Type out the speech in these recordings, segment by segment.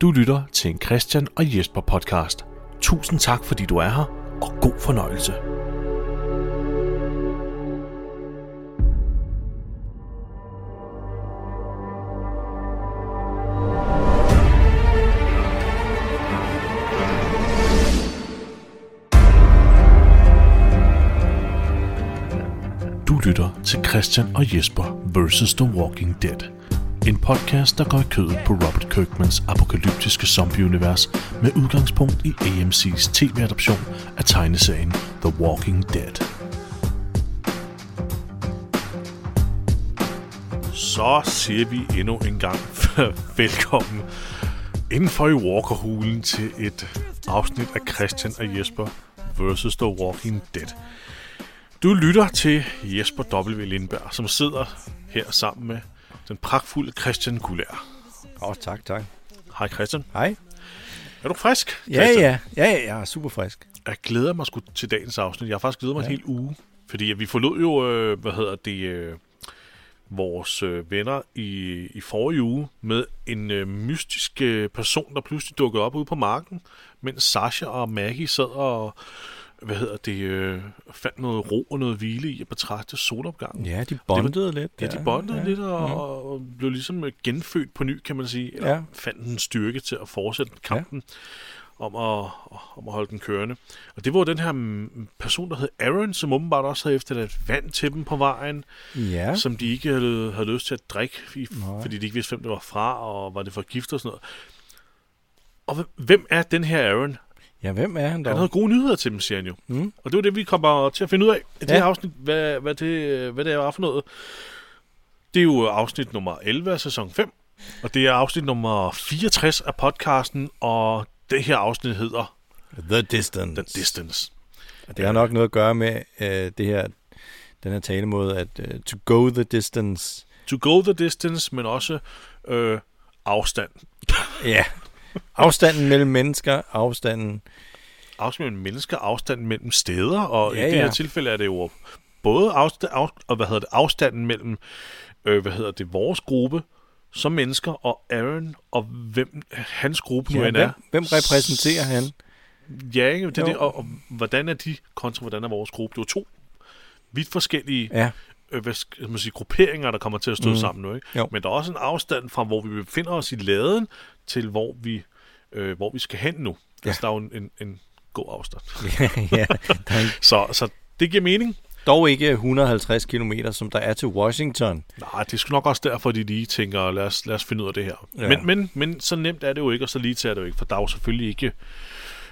Du lytter til en Christian og Jesper podcast. Tusind tak, fordi du er her, og god fornøjelse. Du lytter til Christian og Jesper vs. The Walking Dead. En podcast, der går i kødet på Robert Kirkmans apokalyptiske zombieunivers med udgangspunkt i AMC's tv-adoption af tegneserien The Walking Dead. Så siger vi endnu en gang velkommen indenfor i Walkerhulen til et afsnit af Christian og Jesper vs. The Walking Dead. Du lytter til Jesper W. Lindberg, som sidder her sammen med den pragtfulde Christian Gullær. Åh, oh, tak, tak. Hej Christian. Hej. Er du frisk? Ja, Christian? ja, ja, ja, jeg er super frisk. Jeg glæder mig sgu til dagens afsnit. Jeg har faktisk glædet mig ja. en hel uge. Fordi vi forlod jo, øh, hvad hedder det, øh, vores øh, venner i, i forrige uge med en øh, mystisk øh, person, der pludselig dukkede op ude på marken, mens Sasha og Maggie sad og hvad hedder det, øh, fandt noget ro og noget hvile i at betragte solopgangen. Ja, de bondede lidt. Ja, de bondede ja, lidt og, mm. og blev ligesom øh, genfødt på ny, kan man sige. Eller Ja. fandt en styrke til at fortsætte kampen ja. om, at, om at holde den kørende. Og det var den her mm, person, der hed Aaron, som åbenbart også havde efterladt vand til dem på vejen, Ja, som de ikke havde, havde lyst til at drikke, fordi de ikke vidste, hvem det var fra, og var det for gift og sådan noget. Og hvem er den her Aaron? Ja hvem er han Han dog? havde gode nyheder til dem, siger han jo. Mm. Og det var det, vi kommer til at finde ud af i det Ja. her afsnit, hvad, hvad, det, hvad det er for noget. Det er jo afsnit nummer 11 af sæson 5, og det er afsnit nummer 64 af podcasten, og det her afsnit hedder The Distance. The Distance. Og Det har nok noget at gøre med øh, det her, den her talemåde, at øh, to go the distance. To go the distance, men også øh, afstand. Ja, afstanden mellem mennesker, afstanden... Afstand mellem mennesker, afstand mellem steder, og Ja, i det her ja. tilfælde er det jo både afstand, af, og hvad hedder det, afstanden mellem øh, hvad hedder det, vores gruppe som mennesker og Aaron, og hvem hans gruppe nu Ja, end hvem, er. hvem repræsenterer han? Ja, ikke? det Jo. det, og, og hvordan er de kontra hvordan er vores gruppe? Det er jo to vidt forskellige Ja, øh, hvad skal man sige, grupperinger, der kommer til at stå mm. Mm. sammen nu. Ikke? Jo. Men der er også en afstand fra, hvor vi befinder os i laden, til hvor vi, øh, hvor vi skal hen nu. Ja. Altså, der er jo en, en, en god afstand. ja, er Så, så det giver mening. dog ikke 150 km, som der er til Washington. Nej, det er sgu nok også derfor, de lige tænker, lad os, lad os finde ud af det her. Ja. Ja. Men, men, men så nemt er det jo ikke, og så lige til er det jo ikke, for der er jo selvfølgelig ikke...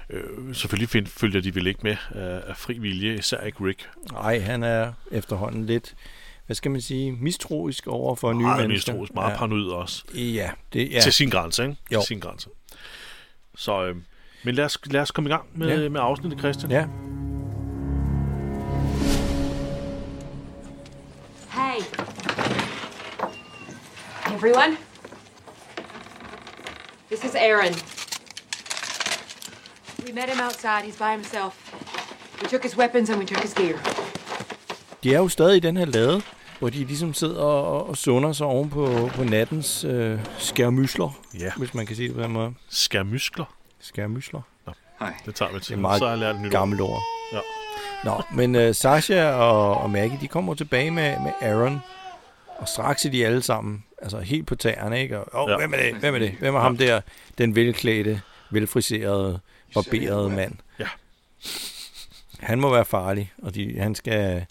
Øh, selvfølgelig find, følger de vel ikke med af, af fri vilje, især ikke Rick. Nej, han er efterhånden lidt, hvad skal man sige, mistroisk over for nye mennesker. mistroisk, meget ja. ja. paranoid også. Ja, det Ja. er... Til sin grænse, ikke? Jo. Til sin grænse. Så, øh, men lad os, lad os komme i gang med, ja. Med afsnittet, Christian. Ja, Hey. Everyone? This is Aaron. We met him outside. He's by himself. We took his weapons and we took his gear. de er jo stadig i den her lade, hvor de ligesom sidder og, og sunder sig oven på, på nattens øh, skærmysler, Ja. hvis man kan sige det på den måde. Skærmuskler. Skærmysler. Det tager vi til. Det er meget Så har jeg lært et nyt. Gammelt ord. Ja. Nå, men øh, Sasha og, og Maggie, de kommer tilbage med, med Aaron, og straks er de alle sammen, altså helt på tæerne, ikke? Og, oh, Ja. ja. hvem er det? Hvem er det? Hvem er ham der? Den velklædte, velfriserede, barberede mand. Ja. Han må være farlig, og de, han skal,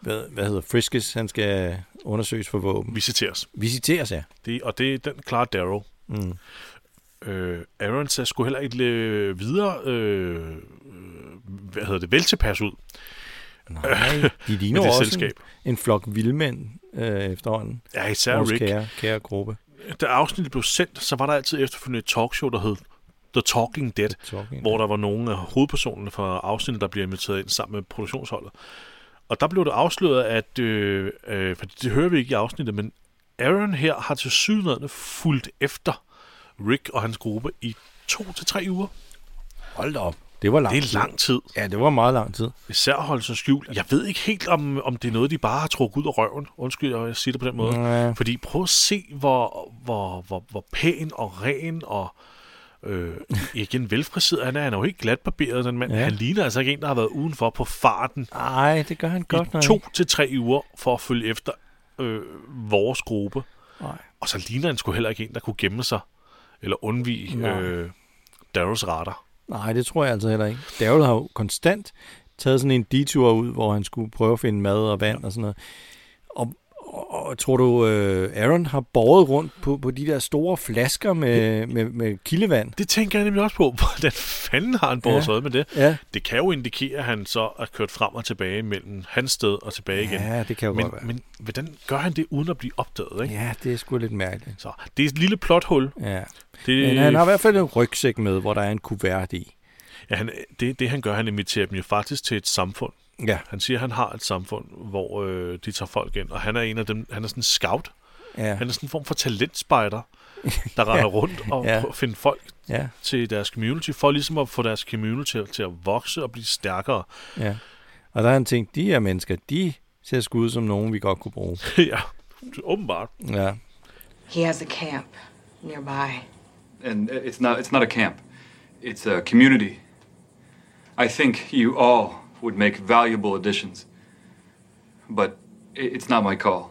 hvad, hvad hedder Friskes, han skal undersøges for våben. Visiteres. Visiteres, ja. Det, og det er den klare Darrow. Mm. Øh, Aaron ser sgu heller ikke øh, videre, øh, hvad hedder det, vel tilpas ud Nej, de ligner også selskab. en, en flok vildmænd øh, efterhånden. Ja, især Vores Rick. kære, kære gruppe. Da afsnittet blev sendt, så var der altid efterfølgende et talkshow, der hed The Talking Dead, Talking. hvor der var nogle af hovedpersonerne fra afsnittet, der bliver inviteret ind sammen med produktionsholdet. Og der blev det afsløret, at, øh, øh, for det hører vi ikke i afsnittet, men Aaron her har til sydlandet fulgt efter Rick og hans gruppe i to til tre uger. Hold da op. Det var lang Det tid. er lang tid. Ja, det var meget lang tid. Især at holde sig skjult. Jeg ved ikke helt, om, om det er noget, de bare har trukket ud af røven. Undskyld, at jeg siger det på den måde. Ja. Fordi prøv at se, hvor, hvor, hvor, hvor pæn og ren og øh, igen velfriseret han er. Han er jo helt glatbarberet, den mand. Ja. Ja. Han ligner altså ikke en, der har været udenfor på farten Nej, det gør han godt i nok. to til tre uger for at følge efter øh, vores gruppe. Nej. Og så ligner han sgu heller ikke en, der kunne gemme sig eller undvige Nej. øh, Darrows radar. Nej, det tror jeg altså heller ikke. Daryl har jo konstant taget sådan en detur ud, hvor han skulle prøve at finde mad og vand ja. og sådan noget. Og, og, tror du, øh, Aaron har båret rundt på, på de der store flasker med, med, med kildevand? Det tænker jeg nemlig også på. Hvordan fanden har han båret Ja. ja. med det? Ja, Det kan jo indikere, at han så er kørt frem og tilbage mellem hans sted og tilbage igen. ja det kan jo men, godt være. men hvordan gør han det uden at blive opdaget? Ikke? Ja, det er sgu lidt mærkeligt. Så det er et lille plothul. Ja. Det, Men han har i hvert fald en rygsæk med, hvor der er en kuvert i. ja, han, det, det han gør, han inviterer dem jo faktisk til et samfund. Ja, Han siger, at han har et samfund, hvor øh, de tager folk ind. Og han er en af dem, han er sådan en scout. ja, Han er sådan en form for talentspejder, der render rundt og Ja. ja. finder folk ja, til deres community, for ligesom at få deres community til, at vokse og blive stærkere. ja. Og der har han tænkt, de her mennesker, de ser sgu ud som nogen, vi godt kunne bruge. ja, åbenbart. Ja, He has a camp nearby. And it's not, it's not a camp, it's a community. I think you all would make valuable additions, but it's not my call.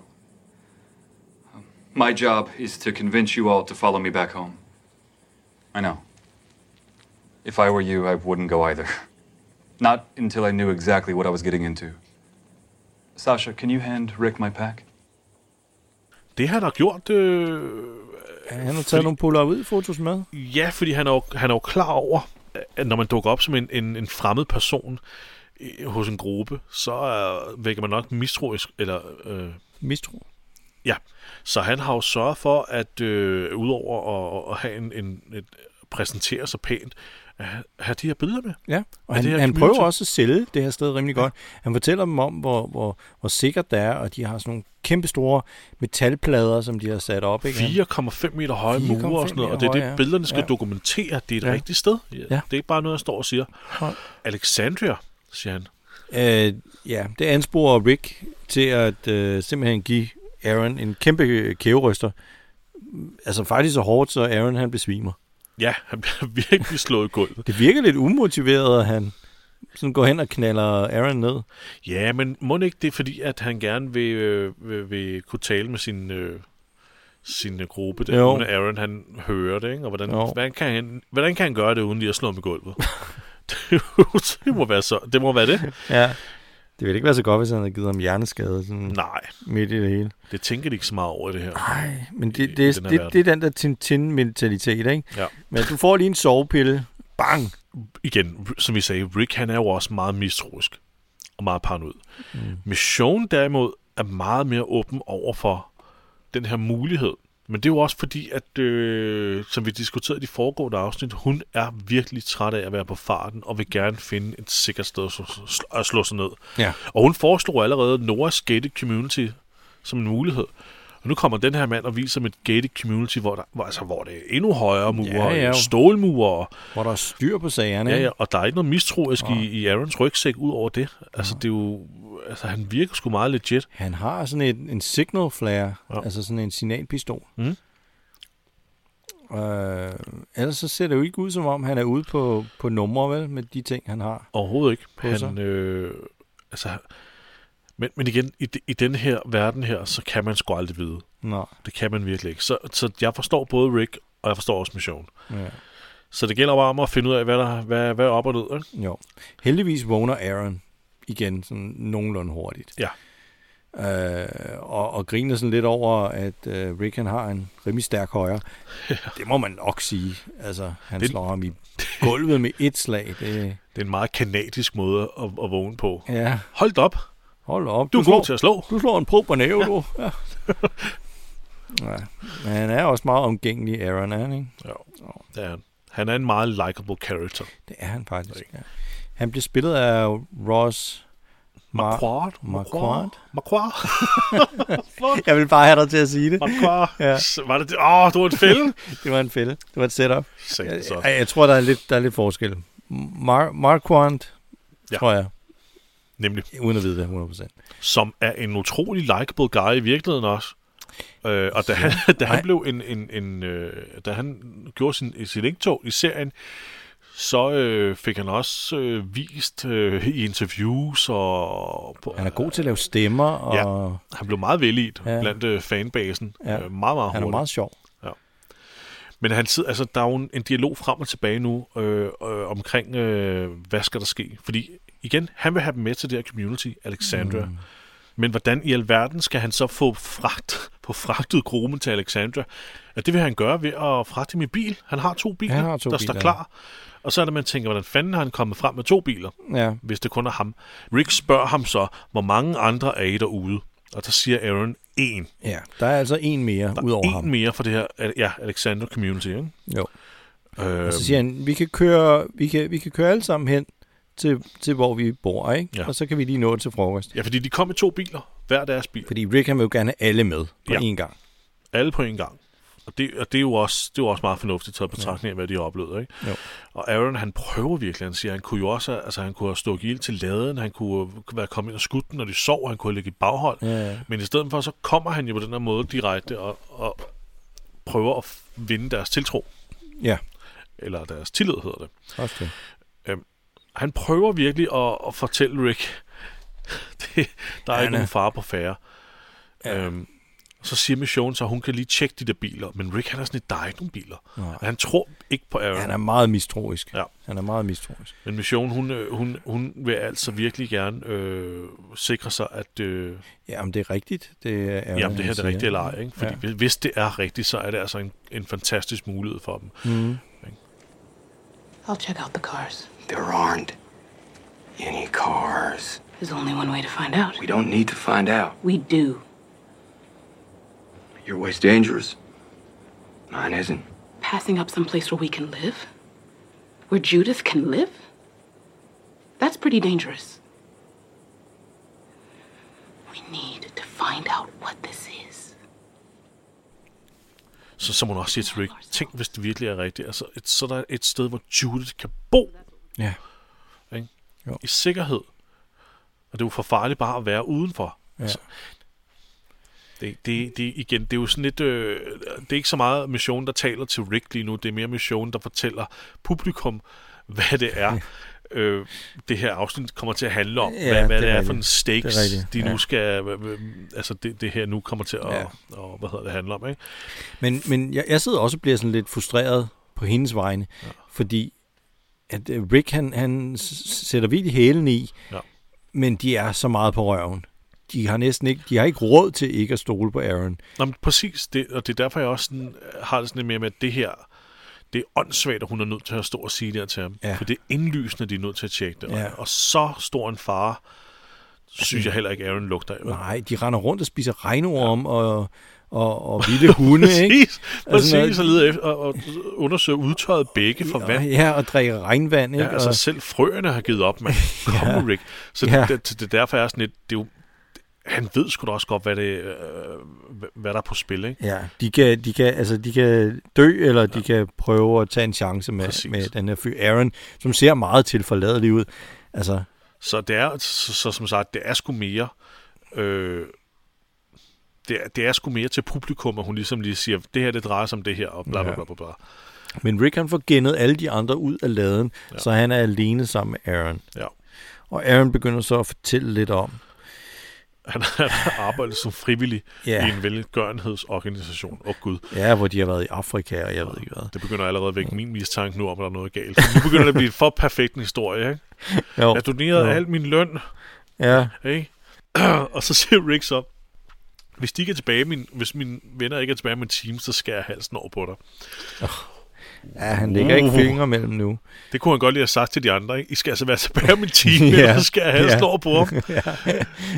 My job is to convince you all to follow me back home. I know. If I were you, I wouldn't go either. Not until I knew exactly what I was getting into. Sasha, can you hand Rick my pack? Det har der gjort... Øh, Ja, han har taget Fordi- nogle Polaroid-fotos med. Ja, fordi han er, jo, han er jo klar over, at når man dukker op som en, en, en fremmed person øh, hos en gruppe, så øh, vækker man nok mistroisk, eller... Øh, Mistro. ja, så han har jo sørget for, at øh, udover at, at have en, en et, præsentere sig pænt, at have- de her billeder med. Ja, og han, han community? prøver også at sælge det her sted rimelig godt. Han fortæller dem om, hvor, hvor, hvor sikkert det er, og de har sådan nogle kæmpe store metalplader, som de har sat op. Ikke? 4,5 meter høje 4,5 mure og sådan noget, og det er det, høje, ja. billederne skal Ja. ja. dokumentere, at det er et Ja. ja. rigtigt sted. Ja. Ja. Det er ikke bare noget, jeg står og siger. Nej. Alexandria, siger han. Øh, ja, det ansporer Rick til at øh, simpelthen give Aaron en kæmpe kæveryster. Altså faktisk så hårdt, så Aaron han besvimer. Ja, han bliver virkelig slået i gulvet. Det virker lidt umotiveret, at han sådan går hen og knaller Aaron ned. Ja, men må ikke det fordi, at han gerne vil, øh, vil, vil kunne tale med sin, øh, sin øh, gruppe, der, Jo. Aaron han hører det, ikke? Og hvordan, Jo. hvordan, kan han, hvordan kan han gøre det, uden lige at slå ham i gulvet? det, det, må være så, det må være det. Ja. Det ville ikke være så godt, hvis han havde givet ham hjerneskade sådan Nej, midt i det hele. det tænker de ikke så meget over det her. Nej, men det, det, det, verden. det er den der Tintin-mentalitet, ikke? Ja. Men du får lige en sovepille. Bang! Igen, som vi sagde, Rick han er jo også meget mistroisk og meget paranoid. Mm. Mission derimod er meget mere åben over for den her mulighed. Men det er jo også fordi, at øh, som vi diskuterede i de foregående afsnit, hun er virkelig træt af at være på farten, og vil gerne finde et sikkert sted at slå, at slå sig ned. Ja. Og hun foreslog allerede Noah's Gated Community som en mulighed. Og nu kommer den her mand og viser med et gated community, hvor, der, hvor, altså, hvor det er endnu højere mure, Ja, ja. ja, stålmure, og, Hvor der er styr på sagerne, ja, ja, og der er ikke noget mistroisk i, i Aarons rygsæk ud over det. Altså, det er jo, altså, han virker sgu meget legit. Han har sådan et, en signal flare, ja. Altså sådan en signalpistol. Mm. Øh, ellers så ser det jo ikke ud, som om han er ude på, på numre, vel, med de ting, han har. Overhovedet ikke. På sig. Han, øh, altså, men, men igen, i, de- i den her verden her, så kan man sgu aldrig vide. Nå, Det kan man virkelig ikke. Så, så jeg forstår både Rick, og jeg forstår også Mission. ja. Så det gælder bare om at finde ud af, hvad, der, hvad, hvad er op og ned. Ikke? Jo. Heldigvis vågner Aaron igen sådan nogenlunde hurtigt. Ja. Øh, og, og griner sådan lidt over, at øh, Rick han har en rimelig stærk højre. Ja. Det må man nok sige. Altså, han Det- slår ham i gulvet med et slag. Det, Det er en meget kanadisk måde at, at vågne på. ja, Hold op, hold op. du er slår, god til at slå. Du slår en pro på næve, du. Ja. ja. Men han er også meget omgængelig, Aaron, er han, ikke? Ja, det er han. Han er en meget likable character. Det er han faktisk. Ja. Han bliver spillet af Ross Mar- Marquardt? Marquardt? Marquardt? Jeg vil bare have dig til at sige det. Marquardt? Ja. Var det det? Åh, oh, du var en fælde. Det var en fælde. Det var et setup. Jeg, det så. jeg, jeg tror, der er lidt, der er lidt forskel Mar- Marquand, Ja. tror jeg, Nemlig. uden at vide det 100%. Som er en utrolig likable guy i virkeligheden også. Øh, og da han, da han blev en, en, en øh, da han gjorde sin, sit indtog i serien, så øh, fik han også øh, vist øh, i interviews, og på, Han er god til at lave stemmer, og han blev meget vældigt ja. Ja. blandt øh, fanbasen. Ja. Øh, meget, meget han er hurtigt. meget sjov. Men han sidder, altså, der er jo en, en dialog frem og tilbage nu øh, øh, omkring, øh, hvad skal der ske? Fordi igen, han vil have dem med til det her community, Alexandra. Mm. Men hvordan i alverden skal han så få fragt, få fragtet gruppen til Alexandra? Ja, det vil han gøre ved at fragte dem i bil. Han har to biler, Han har to der biler, står ja. Og så er det, man tænker, hvordan fanden har han kommet frem med to biler, Ja, hvis det kun er ham? Rick spørger ham så, hvor mange andre er I derude? Og der siger Aaron, en. ja. Der er altså en mere Der ud over er en ham. mere for det her ja, Alexander Community. Ikke? Jo. Øh, Og så siger han, vi kan køre, vi kan, vi kan køre alle sammen hen til, til hvor vi bor, ikke? Ja. Og så kan vi lige nå til frokost. Ja, fordi de kom i to biler. Hver deres bil. Fordi Rick han vil jo gerne have alle med på Ja. én gang. Alle på en gang. Og det, og det er jo også, det er jo også meget fornuftigt taget betragtning af, hvad de har oplevet. Ikke? Jo. Og Aaron, han prøver virkelig. Han siger, han kunne jo også, altså han kunne have stået ild til laden, han kunne være kommet ind og skudt dem, når de sov, han kunne have ligget i baghold. Ja, ja. Men i stedet for, så kommer han jo på den her måde direkte og, og prøver at vinde deres tiltro. Ja, Eller deres tillid, hedder det. også det. Han prøver virkelig at, at fortælle Rick, det, der er Han ikke nogen fare på færre. Ja. Øhm, så siger Mission så, at hun kan lige tjekke de der biler. Men Rick, han er sådan lidt, der er ikke nogen biler. Nej. Og han tror ikke på Aaron. Han er meget mistroisk. Ja. Han er meget mistroisk. Men Mission, hun, øh, hun, hun vil altså virkelig gerne øh, sikre sig, at øh, Ja, om det er rigtigt, det er jamen, det her er det rigtige eller ej. Ikke? Fordi ja. hvis det er rigtigt, så er det altså en, en fantastisk mulighed for dem. Mm. I'll check out the cars. There aren't any cars. There's only one way to find out. We don't need to find out. We do. Your way's dangerous. Mine isn't. Passing up someplace where we can live? Where Judith can live? That's pretty dangerous. We need to find out what this is. Så som hun også siger til Rick, tænk hvis det virkelig er rigtigt. Altså, et, så der er et sted, hvor Judith kan bo Ja. i sikkerhed. Og det er jo for farligt bare at være udenfor. Ja. Altså, det, det, det, igen, det er jo sådan lidt... Øh, det er ikke så meget mission, der taler til Rick lige nu. Det er mere mission, der fortæller publikum, hvad det er, øh, det her afsnit kommer til at handle om. Ja, hvad, hvad det det, er er for en stakes, Det er de nu ja. skal... øh, Altså, det, det her nu kommer til at... Ja. Og, hvad hedder det, handle om, ikke? Men, men jeg, jeg sidder også og bliver sådan lidt frustreret på hendes vegne, ja. fordi at øh, Rick han, han sætter virkelig hælen i, Ja. men de er så meget på røven. De har næsten ikke, de har ikke råd til ikke at stole på Aaron. Nå, men præcis, det, og det er derfor, jeg også sådan, har det sådan lidt mere med, at det her, det er åndssvagt, at hun er nødt til at stå og sige det her til ham. Ja. For det er indlysende, at de er nødt til at tjekke det. Ja. Og, og så stor en fare, synes jeg heller ikke, Aaron lugter af. Nej, de render rundt og spiser regnorm og, og, og vilde hunde, ikke? præcis, Altså, præcis, og leder efter og, og undersøge udtørret bække for vand. Ja, og drikker regnvand, ikke? Ja, altså og, selv frøerne har givet op, man. Kom Ja. Rick. Så Ja. ja. det, det, det, er derfor er sådan lidt, det er jo, han ved sgu da også godt, hvad, det, øh, hvad der er på spil, ikke? Ja, de kan, de kan, altså, de kan dø, eller de kan prøve at tage en chance med, Præcis. med den her fyr Aaron, som ser meget tilforladelig ud. Altså, Så det er, så, så som sagt, det er sgu mere... Øh, det, er, det er sgu mere til publikum, at hun ligesom lige siger, det her, det drejer sig om det her, og bla bla Ja. bla bla. bla. men Rick han får gennet alle de andre ud af laden, ja. så han er alene sammen med Aaron. Ja. Og Aaron begynder så at fortælle lidt om, Han har arbejdet som frivillig Ja. i en velgørenhedsorganisation. Åh oh, gud, ja, hvor de har været i Afrika, og jeg ved ikke hvad. det begynder allerede at vække min mistanke nu om, at der er noget galt. Nu begynder det at blive for perfekt en historie, ikke? Jo, Jeg donerede Jo. al min løn, ja, ikke? og så siger Rick så, hvis de ikke er tilbage, min, hvis mine venner ikke er tilbage med team, så skal jeg halsen over på dig. Ja, han lægger ikke Uh. fingre mellem nu. Det kunne han godt lige have sagt til de andre, ikke? I skal altså være tilbage med min team, Ja. ja. ellers skal jeg halsen Ja. over på ham.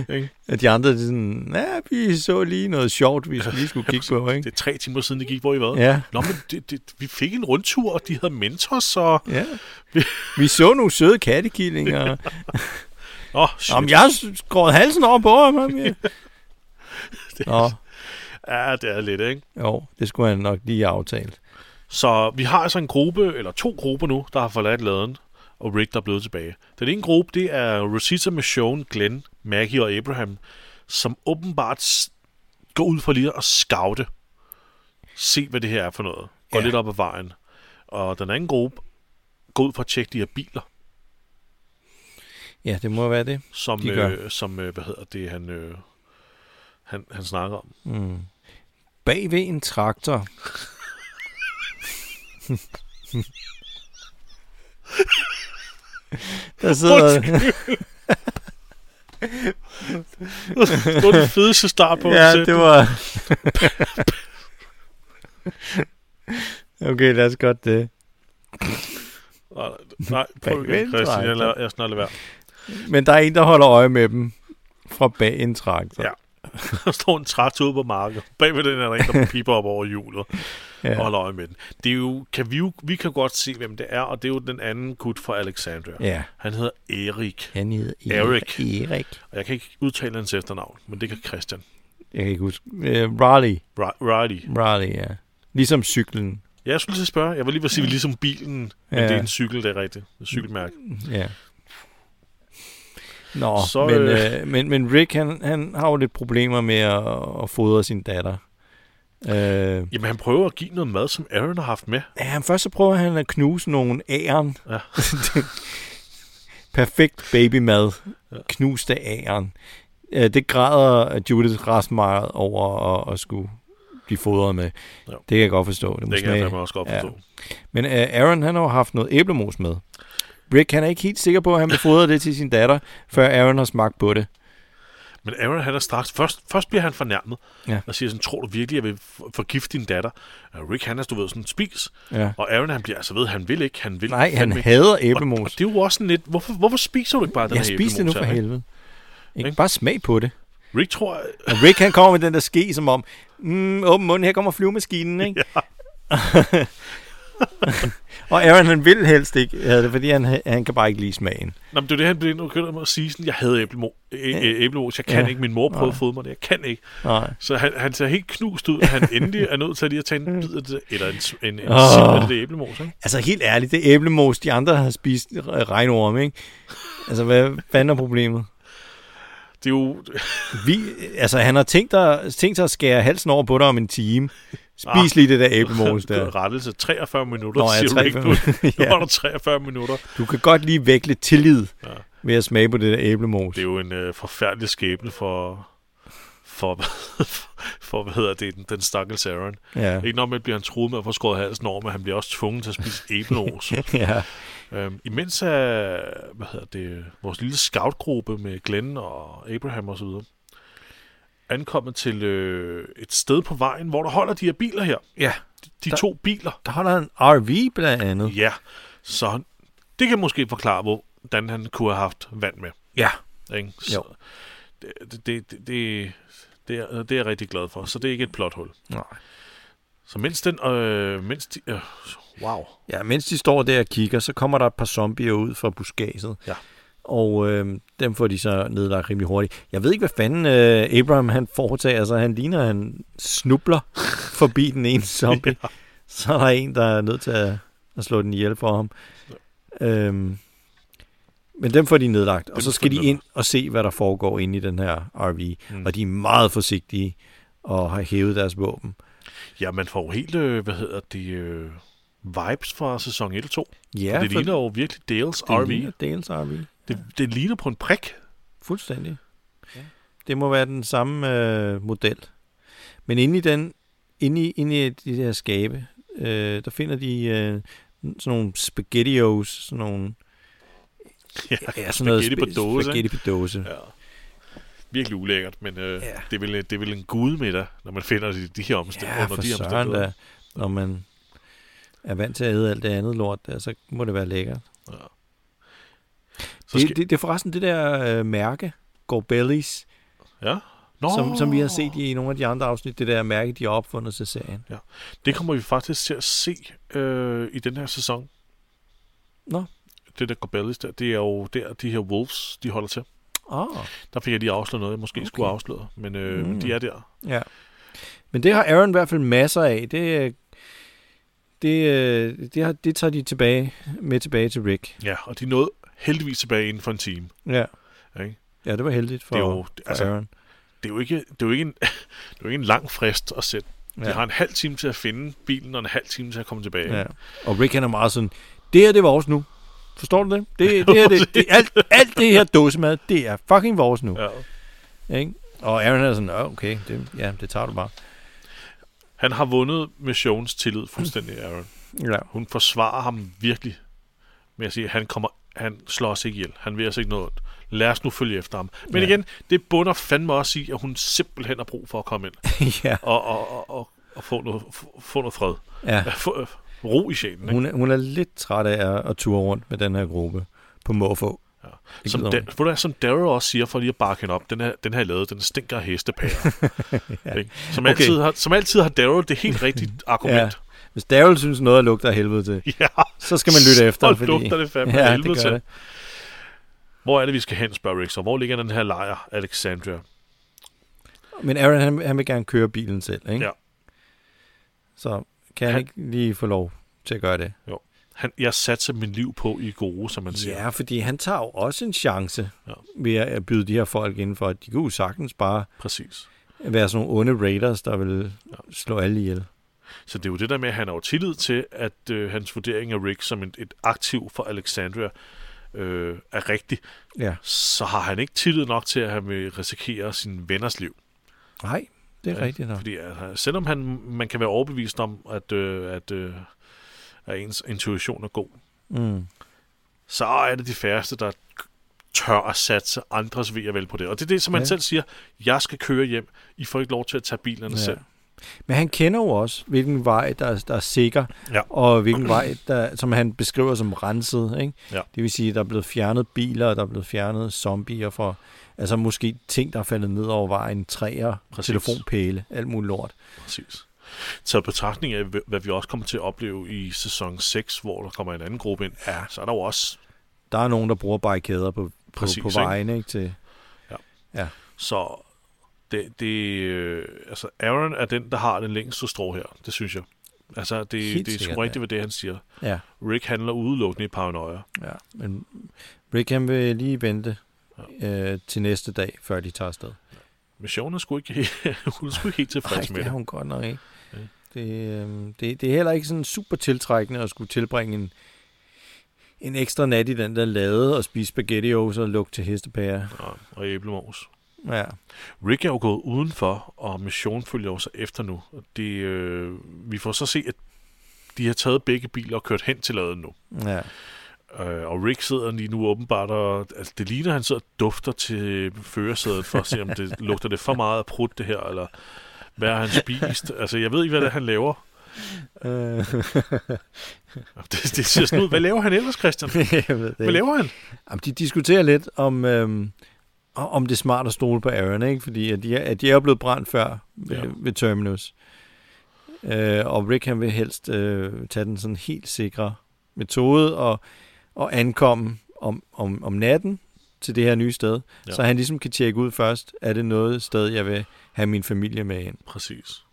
Ikke? Og de andre, er sådan, ja, vi så lige noget sjovt, vi lige skulle kigge på, ikke? Det er tre timer siden, det gik, hvor I var. Ja. Nå, men det, det, vi fik en rundtur, og de havde mentors, og... Ja. Vi så nogle søde kattekillinger. Åh, oh, shit. Om jeg har skåret halsen over på ham. Ja. Nå, Ja, det er lidt, ikke? jo, det skulle han nok lige have aftalt. Så vi har altså en gruppe, eller to grupper nu, der har forladt laden. og Rick, der er blevet tilbage. Den ene gruppe, det er Rosita, Michonne, Glenn, Maggie og Abraham, som åbenbart går ud for lige at scoute. Se, hvad det her er for noget. Gå Ja. lidt op ad vejen. Og den anden gruppe går ud for at tjekke de her biler, Ja, det må være det. som, De gør. øh, som øh, hvad hedder det, han, øh, han, han snakker om. Mm. Bag ved en traktor. Der sidder... det var den fedeste start på ja, det var... okay, lad os godt det. Nej, nej, prøv igen, en Christian. Jeg, lader, jeg snart lade være. Men der er en, der holder øje med dem fra bag en traktor. Ja. Der står en traktor ude på markedet. Bagved den er der en, der piper op over hjulet ja. og holder øje med den. Det er jo, kan vi, jo, vi kan godt se, hvem det er, og det er jo den anden gut fra Alexandria. ja. Han hedder Erik, Han hedder Erik. Erik. og jeg kan ikke udtale hans efternavn, men det kan Christian. Jeg kan ikke huske. Uh, Raleigh. Ri- Riley. Raleigh, ja. Ligesom cyklen. Ja, jeg skulle lige spørge. Jeg var lige ved at sige, ligesom bilen, men Ja. det er en cykel, det er rigtigt. En cykelmærke. Ja. Nå, Så, men, øh, øh, men, men Rick, han, han har jo lidt problemer med at, at fodre sin datter. Øh, Jamen, han prøver at give noget mad, som Aaron har haft med. ja, han først så prøver han at knuse nogle æren. Ja. Perfekt babymad. Ja. Ja. Knust af æren. Øh, det græder Judith ret meget over at, at skulle blive fodret med. Ja. Det kan jeg godt forstå. Det, Det kan jeg også godt Ja. forstå. Men uh, Aaron, han har jo haft noget æblemos med. Rick, han er ikke helt sikker på, at han vil fodre det til sin datter, før Aaron har smagt på det. Men Aaron, han er straks... Først, først bliver han fornærmet, Ja. og siger sådan, tror du virkelig, jeg vil forgifte din datter? Og Rick, han er, du ved, sådan, spis. Ja. Og Aaron, han bliver altså ved, han vil ikke, han vil Nej, han ikke. hader og, og æblemos. det er jo også sådan lidt, hvorfor, hvorfor spiser du ikke bare den Jeg her spiste det nu æblemos for her, helvede. Ikke? Ikke? Bare smag på det. Rick tror, Og Rick, han kommer med den der ske, som om, mm, åben mund, her kommer flyvemaskinen, ikke? og Aaron, han vil helst ikke have det, fordi han, han kan bare ikke lide smagen. Nå, men det er det, han nu begynder med at sige sådan, jeg havde æblemo, æ, æ, æblemos, jeg kan Ja. ikke, min mor prøvede at fodre mig det, jeg kan ikke. Nej. Så han, han ser helt knust ud, at han endelig er nødt til lige at tage en bid af det, eller en, en, en oh. af det æblemos, ikke? Altså helt ærligt, det æblemos, de andre har spist regnorm, ikke? Altså, hvad fanden er problemet? Det er jo... Vi, altså, han har tænkt, dig, tænkt sig at skære halsen over på dig om en time. Spis Ah. lige det der æblemos der. Rettelse 43 minutter, Nå, ja, siger Rick 43 nu. Nu Ja. var der 43 minutter. Du kan godt lige vække lidt tillid Ja. ved at smage på det der æblemos. Det er jo en øh, forfærdelig skæbne for, for, for, hvad hedder det, den, den stakkels Aaron. Ja. Ikke nok med, at bliver han truet med at få skåret halsen over, men han bliver også tvunget til at spise æbleås. ja. øhm, imens er, hvad hedder det, vores lille scoutgruppe med Glenn og Abraham og så videre, ankommet til øh, et sted på vejen, hvor der holder de her biler her. Ja. De Der- to biler. Der holder en RV blandt andet. Ja, så det kan måske forklare, hvordan han kunne have haft vand med. Ja. Ikke? Så Jo. Det, det, det, det, det, er, det er jeg rigtig glad for. Så det er ikke et plothul. Nej. Så mens den... Øh, mens de, øh, wow. Ja, mens de står der og kigger, så kommer der et par zombier ud fra buskaget. Ja. Og øh, dem får de så nedlagt rimelig hurtigt. Jeg ved ikke, hvad fanden øh, Abraham han foretager sig. Han ligner, han snubler forbi den ene zombie. Ja. Så er der en, der er nødt til at, at slå den ihjel for ham. Øhm, men dem får de nedlagt. Og Dem så får skal de ind og se, hvad der foregår inde i den her RV. Mm. Og de er meget forsigtige og har hævet deres våben. Ja, man får jo helt, øh, hvad hedder det, øh, vibes fra sæson 1 og 2. Ja, det ligner jo virkelig Dales det RV. Dales RV. Det, det ligner på en prik. Fuldstændig. Ja. Det må være den samme øh, model. Men inde i den, inde i, inde i de der skabe, øh, der finder de øh, sådan nogle spaghettios, sådan nogle Ja, ja, sådan noget spaghetti på sp- dåse. Spaghetti på dåse. Ja. Virkelig ulækkert, men øh, Ja. det, er vel, det er vel en gudmiddag, når man finder de, de her omstændigheder. Ja, for de søren da. Når man er vant til at æde alt det andet lort der, så må det være lækkert. Ja. Så skal, Det, det, det er forresten det der øh, mærke, Gorbellis, ja. Nå, som, som vi har set i nogle af de andre afsnit, det der mærke, de har opfundet til serien. Det kommer vi faktisk til at se øh, i den her sæson. Nå. Det der Gorbellis der, det er jo der, de her Wolves, de holder til. Ah. Der fik jeg lige afsløret noget, jeg måske okay. skulle afsløre, men øh, Mm. mm. de er der. Ja. Men det har Aaron i hvert fald masser af. Det, øh, det, øh, det, har, det tager de tilbage med tilbage til Rick. Ja, og de nåede heldigvis tilbage inden for en time. Ja, Ikke? ja det var heldigt for, Det er jo- for altså, Aaron. Det er jo ikke, det er jo ikke, en, det er jo ikke en lang frist at sætte. De Ja. har en halv time til at finde bilen, og en halv time til at komme tilbage. Ja. Og Rick han er meget sådan, det her det er vores nu. Forstår du det? Det, det, her, det, det alt, alt det her dåsemad, det er fucking vores nu. Ja. Ikke? Og Aaron er sådan, "Åh, okay, det, ja, det tager du bare. Han har vundet missions tillid fuldstændig, Aaron. Ja. Hun forsvarer ham virkelig med at sige, at han, kommer, han slår os ikke ihjel. Han vil os ikke noget ondt. Lad os nu følge efter ham. Men Ja. igen, det bunder fandme også i, at hun simpelthen har brug for at komme ind ja. og, og, og, og, og få, noget, få, noget fred. ja. Få, øh, ro i sjælen. Ikke? Hun, er, hun er lidt træt af at, at ture rundt med den her gruppe på måfå. Ja. Det Som, da, du hvad, som Daryl også siger, for lige at bakke hende op, den her, den her lavet, den stinker af hestepærer. Ja. Ikke? som, Okay. altid har, som altid har Daryl det helt rigtige argument. Hvis Daryl synes noget lugter af helvede til, Ja, så skal man lytte efter. så fordi... lugter det fandme ja, af helvede det til. det. Hvor er det, vi skal hen, spørger Rick. Så hvor ligger den her lejr, Alexandria? Men Aaron, han, han vil gerne køre bilen selv, ikke? Ja. Så kan han, Han- ikke lige få lov til at gøre det? Han, jeg satser min liv på i gode, som man siger. Ja, fordi han tager jo også en chance Ja. ved at byde de her folk inden for, at de kunne jo sagtens bare Præcis. være sådan nogle onde raiders, der vil Ja. slå alle ihjel. Så det er jo det der med, at han har jo tillid til, at øh, hans vurdering af Rick som et, et aktiv for Alexandria øh, er rigtig. Ja. Så har han ikke tillid nok til, at han vil risikere sin venners liv. Nej, det er Ja, rigtigt nok. Fordi altså, selvom han, man kan være overbevist om, at, øh, at, øh, at ens intuition er god, Mm. så er det de færreste, der tør at satse andres ved at vælge på det. Og det er det, som han Ja. selv siger, jeg skal køre hjem, I får ikke lov til at tage bilerne Ja. selv. Men han kender jo også, hvilken vej, der, er- der er sikker, Ja. og hvilken vej, der, som han beskriver som renset. Ikke? Ja. Det vil sige, at der er blevet fjernet biler, og der er blevet fjernet zombier fra, altså måske ting, der er faldet ned over vejen, træer, Præcis. telefonpæle, alt muligt lort. Præcis. Taget betragtning af, hvad vi også kommer til at opleve i sæson 6, hvor der kommer en anden gruppe ind, Ja. så er der jo også, Der er nogen, der bruger barrikader på, på, Præcis, på vejen, ikke? Til, så det, det øh, altså Aaron er den, der har den længste strå her, det synes jeg. Altså, det, Helt det er sgu rigtigt, hvad det han siger. ja, Rick handler udelukkende i paranoia. ja. Men Rick, han vil lige vente øh, til næste dag, før de tager afsted. Missionen er sgu ikke, hun er sgu ikke helt tilfreds med det er hun godt nok ikke. Ja. Det, øh, det, det er heller ikke sådan super tiltrækkende at skulle tilbringe en, en ekstra nat i den der lade og spise spaghettios og lugte til hestepære. Ja, og æblemos. Ja. Rick er jo gået udenfor, og missionen følger jo så efter nu. Og Det, øh, vi får så se, at de har taget begge biler og kørt hen til laden nu. ja. Øh, og Rick sidder lige nu åbenbart, og altså, det ligner, at han sidder og dufter til førersædet for at se, om det lugter det for meget af prut, det her, eller hvad har han spist? Altså, jeg ved ikke, hvad det er, han laver. Øh, Det, det ser sådan ud. Hvad laver han ellers, Christian? jeg ved det Hvad ikke. laver han? Jamen, de diskuterer lidt om, øhm, om det er smart at stole på Aaron, ikke? Fordi at de, er, at de er blevet brændt før ved, Ja. ved Terminus. Øh, og Rick han vil helst øh, tage den sådan helt sikre metode og, og ankomme om, om, om natten til det her nye sted. Ja. Så han ligesom kan tjekke ud først, er det noget sted, jeg vil have min familie med ind. Præcis.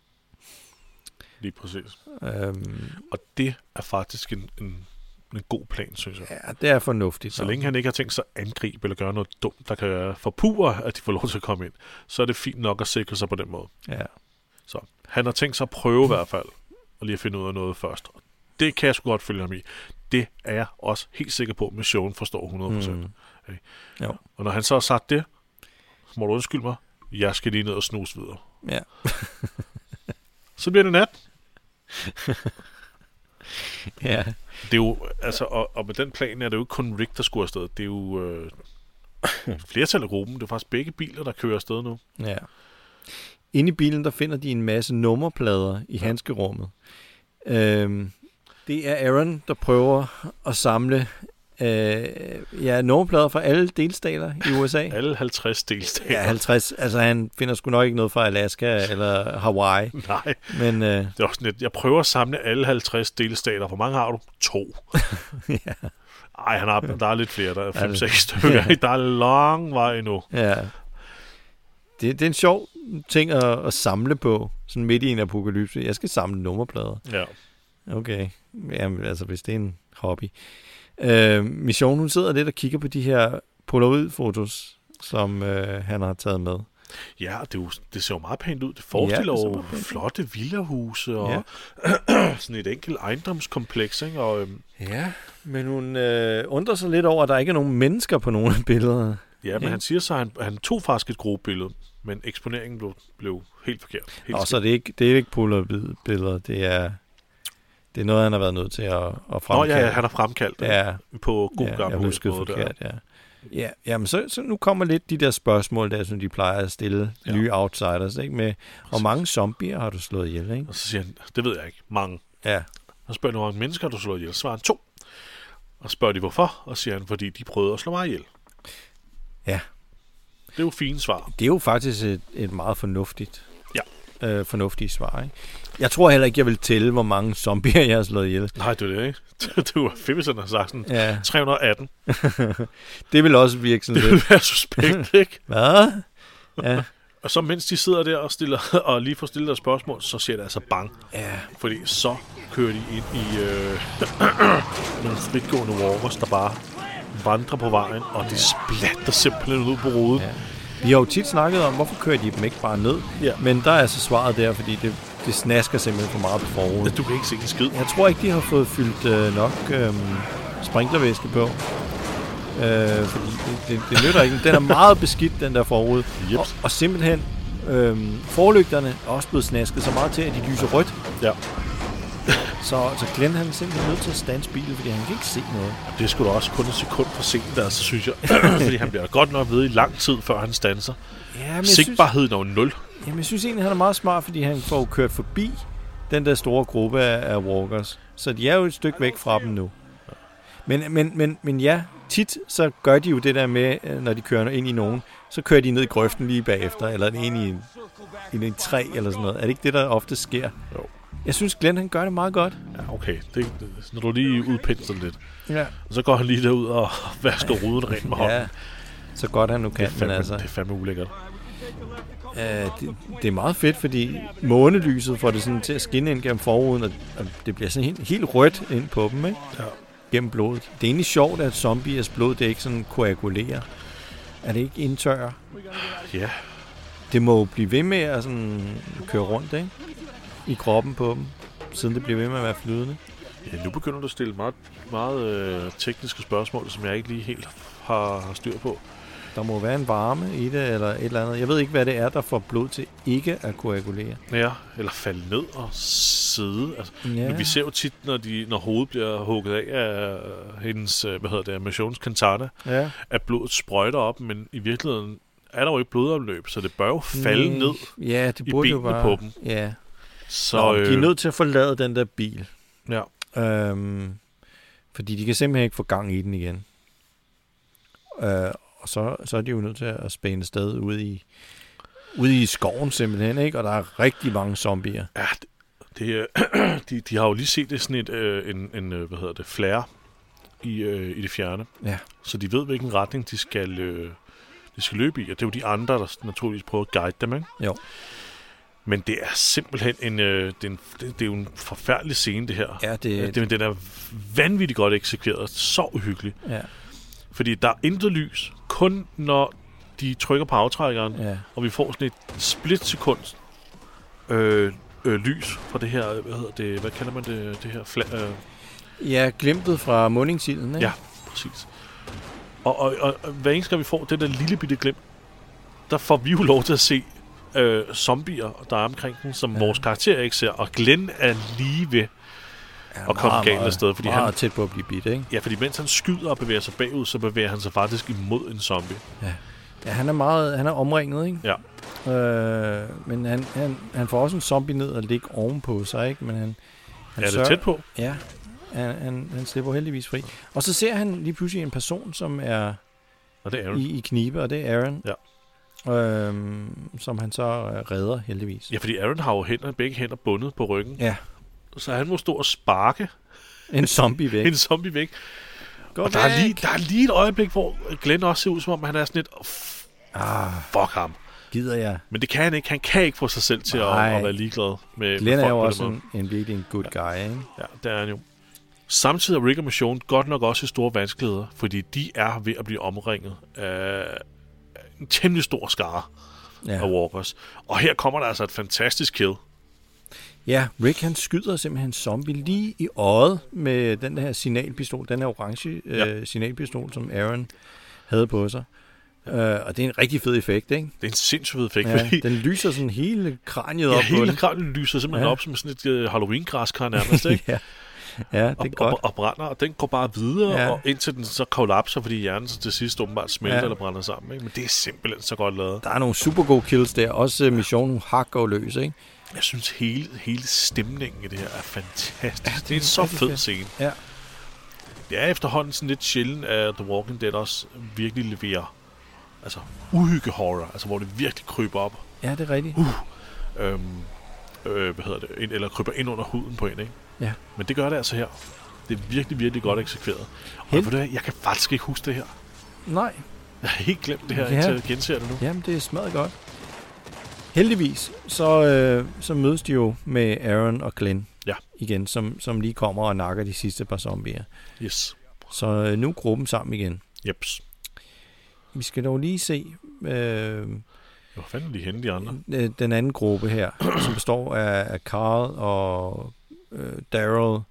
Lige præcis. Øhm, Og det er faktisk en, en, en god plan, synes jeg. ja, det er fornuftigt. Så længe han ikke har tænkt sig at angribe eller gøre noget dumt, der kan forpure, at de får lov til at komme ind, så er det fint nok at sikre sig på den måde. Ja. Så han har tænkt sig at prøve i hvert fald, og lige at finde ud af noget først. Og det kan jeg sgu godt følge ham i. Det er jeg også helt sikker på, at missionen forstår 100%. Mm. Mm. Jo. Og når han så har sagt det, så må du undskylde mig, jeg skal lige ned og snuse videre. Ja. Så bliver det nat. ja. Det er jo, altså, og, og med den plan er det jo ikke kun Rick, der skulle afsted. Det er jo øh, flertal af gruppen. Det er faktisk begge biler, der kører afsted nu. Ja. Inde i bilen, der finder de en masse nummerplader i handskerummet. Øhm, det er Aaron, der prøver at samle øh, ja, nummerplader fra alle delstater i USA. Alle 50 delstater. Ja, 50. Altså, han finder sgu nok ikke noget fra Alaska eller Hawaii. Nej, Men øh, det er også lidt, jeg prøver at samle alle 50 delstater. Hvor mange har du? To. ja, Ej, han har, der er lidt flere. Der er Er det? 5-6 stykker. Ja. Der er lang vej endnu. ja. Det, det er en sjov ting at, at samle på, sådan midt i en apokalypse. Jeg skal samle nummerplader. Ja. Okay. Jamen, altså, hvis det er en hobby. Øh, Mission, hun sidder lidt og kigger på de her Polaroid-fotos, som øh, han har taget med. Ja, det, er jo, det ser jo meget pænt ud. Det forestiller Ja, det ja, jo flotte villahuse og sådan et enkelt ejendomskompleks. Ikke? Og, øhm, Ja, men hun øh, undrer sig lidt over, at der ikke er nogen mennesker på nogle af billederne. ja, men Ja. han siger så, at han, han tog faktisk et gruppebillede, men eksponeringen blev, blev helt forkert. Helt Og så er det ikke, det er ikke Polaroid-billeder, det er, det er noget, han har været nødt til at, at Nå fremkalde. ja, ja, han har fremkaldt det ja, på god ja, gammel måde der. forkert, ja. Ja, jamen så, så nu kommer lidt de der spørgsmål, der som de plejer at stille Ja. nye outsiders, ikke? Med, hvor mange zombier har du slået ihjel, ikke? Og så siger han, det ved jeg ikke, mange. Ja, Og spørger hvor mange mennesker har du slået ihjel? Svarer han to. Og spørger de, hvorfor? Og siger han, fordi de prøvede at slå mig ihjel. Ja. Det er jo fine svar. det er jo faktisk et, et meget fornuftigt. Øh, fornuftigt svar, ikke? Jeg tror heller ikke, jeg vil tælle, hvor mange zombier jeg har slået ihjel. Nej, det er det, ikke? Det var fedt, hvis han har sagt sådan, Ja, 318. det vil også virke sådan Det lidt. vil være suspekt, ikke? Hvad? Ja, Og så mens de sidder der og, stiller, og lige får stillet deres spørgsmål, så siger det altså bang. ja, Fordi så kører de ind i øh, nogle fritgående walkers, der bare vandrer på vejen, og de splatter simpelthen ud på ruden. Ja. Vi har jo tit snakket om, hvorfor kører de dem ikke bare ned? Ja. Men der er altså svaret der, fordi det, det snasker simpelthen for meget på forruden. Du kan ikke se en skid. Jeg tror ikke, de har fået fyldt øh, nok øh, sprinklervæske på. Øh, fordi det, det, det nytter ikke. Den er meget beskidt, den der forrude. Jeps. Og, og simpelthen, øh, forlygterne er også blevet snasket så meget til, at de lyser rødt. Ja. Så, så Glenn han er simpelthen nødt til at stands bilen, fordi han kan ikke se noget. Det skulle da også kun et sekund for sent, altså, synes jeg. Fordi han bliver godt nok ved i lang tid, før han standser. Ja, jeg synes, Sigtbarheden er jo nul. jamen, jeg synes egentlig, han er meget smart, fordi han får kørt forbi den der store gruppe af, af walkers. Så de er jo et stykke væk fra dem nu. Men, men, men, men ja, tit så gør de jo det der med, øh, når de kører ind i nogen, så kører de ned i grøften lige bagefter, eller ind i en, i en træ eller sådan noget. Er det ikke det, der ofte sker? Jo. Jeg synes, Glenn han gør det meget godt. Ja, okay. Det, det, når du lige udpensler lidt. Ja. Og så går han lige derud og vasker ruden rent med hånden. ja. Så godt han nu det, kan, men fandme, altså... det er fandme ulækkert. Øh, det, det er meget fedt, fordi månelyset får det sådan til at skinne ind gennem forruden, og, og det bliver sådan helt, helt rødt ind på dem, ikke? Ja. Gennem blodet. Det er egentlig sjovt, at zombiers blod, det ikke sådan koagulerer. Er det ikke indtørre? Ja, Det må jo blive ved med at sådan køre rundt, ikke? I kroppen på dem, siden det bliver ved med at være flydende. ja nu begynder du at stille meget, meget øh, tekniske spørgsmål, som jeg ikke lige helt har, har styr på. Der må være en varme i det, eller et eller andet. Jeg ved ikke, hvad det er, der får blod til ikke at koagulere. Ja, eller falde ned og sidde. Altså, Ja. Vi ser jo tit, når, de, når hovedet bliver hugget af af hendes, øh, hvad hedder det, Missions Cantana, Ja. at blodet sprøjter op, men i virkeligheden er der jo ikke blodomløb, så det bør jo falde Nej. ned. Ja, det i burde jo benene bare... på dem. Ja. Så, Nå, de er nødt til at forlade den der bil. Ja, Øhm, fordi de kan simpelthen ikke få gang i den igen. Øh, og så, så er de jo nødt til at spænde sted ude i, ude i skoven simpelthen, ikke? Og der er rigtig mange zombier. ja det, det, de, de har jo lige set det sådan et, øh, en, en, øh, hvad hedder det, flare i, øh, i det fjerne. Ja. Så de ved, hvilken retning de skal, øh, de skal løbe i, og det er jo de andre, der naturligvis prøver at guide dem, ikke? Jo. Men det er simpelthen en, øh, det, er en, det, det er jo en forfærdelig scene, det her. Ja, det, Det, den er vanvittigt godt eksekveret, så uhyggelig. ja, Fordi der er intet lys, kun når de trykker på aftrækkeren, ja. og vi får sådan et splitsekund øh, øh, lys fra det her, hvad hedder det, hvad kalder man det, det her, fla, øh, Ja, glimtet fra mundingsilden, ikke? Ja. præcis. Og, og, og, og hver eneste gang vi får det der lille bitte glimt, der får vi jo lov til at se øh, zombier, der er omkring den, som Ja. ja. vores karakterer ikke ser, og Glenn er lige ved, ja og komme galt af sted, fordi meget han- tæt på at blive bidt, ikke? ja, fordi mens han skyder og bevæger sig bagud, så bevæger han sig faktisk imod en zombie. Ja, han er meget, han er omringet, ikke? Ja. Øh, men han, han, han får også en zombie ned og ligge ovenpå sig, ikke? Men han, han er det tæt på? Ja, han, han, han slipper heldigvis fri. Og så ser han lige pludselig en person, som er Og det er jo i, i knibe, og det er Aaron. Ja. Øhm, som han så øh, redder, heldigvis. Ja, fordi Aaron har jo hænder, begge hænder bundet på ryggen. Ja. Så han må stå og sparke En zombie væk. en zombie væk. Gå Og der er, lige, der er lige et øjeblik, hvor Glenn også ser ud, som om han er sådan lidt, oh, Ah, fuck ham. gider jeg. Men det kan han ikke. Han kan ikke få sig selv til at, Nej. at være ligeglad med, Glenn med er jo også en, en virkelig en good guy, ikke? Ja, det er han jo. Samtidig er Rick og Mission godt nok også i store vanskeligheder, fordi de er ved at blive omringet af en temmelig stor skare ja. Ja. af walkers. Og her kommer der altså et fantastisk kill. ja, Rick han skyder simpelthen en zombie lige i øjet med den her signalpistol, den her orange Ja. øh, signalpistol, som Aaron havde på sig. Øh, og det er en rigtig fed effekt, ikke? Det er en sindssygt fed effekt, Ja, fordi den lyser sådan hele kraniet ja, op på hele den. kranen lyser simpelthen ja. Ja. op som sådan et uh, Halloween-græskar nærmest, ikke? ja. Ja, det og, er godt. og, og, brænder, og den går bare videre, ja. Og indtil den så kollapser, fordi hjernen så til sidst åbenbart smelter ja. Eller brænder sammen. Ikke? Men det er simpelthen så godt lavet. Der er nogle super gode kills der. Også uh, missionen hakker og løs, ikke? Jeg synes, hele, hele stemningen i det her er fantastisk. Ja, det, er en så fed fedt. scene. Ja. Det er efterhånden sådan lidt sjældent, at The Walking Dead også virkelig leverer altså uhygge horror, altså hvor det virkelig kryber op, Ja, det er rigtigt. øhm, øh, hvad hedder det, ind, eller kryber ind under huden på en, ikke? Ja. Men det gør det altså her. Det er virkelig, virkelig godt eksekveret. Og Helt- hvad, jeg kan faktisk ikke huske det her. Nej, Jeg har helt glemt det her, Ja. indtil jeg genser det nu. Jamen, det er smadret godt. Heldigvis, så, øh, så mødes de jo med Aaron og Glenn Ja. igen, som, som lige kommer og nakker de sidste par zombier. Yes. Så øh, nu er gruppen sammen igen. Jeps. Vi skal dog lige se øh, Hvor fanden er de henne, de andre? øh, den anden gruppe her, som består af, af Carl og øh, Daryl.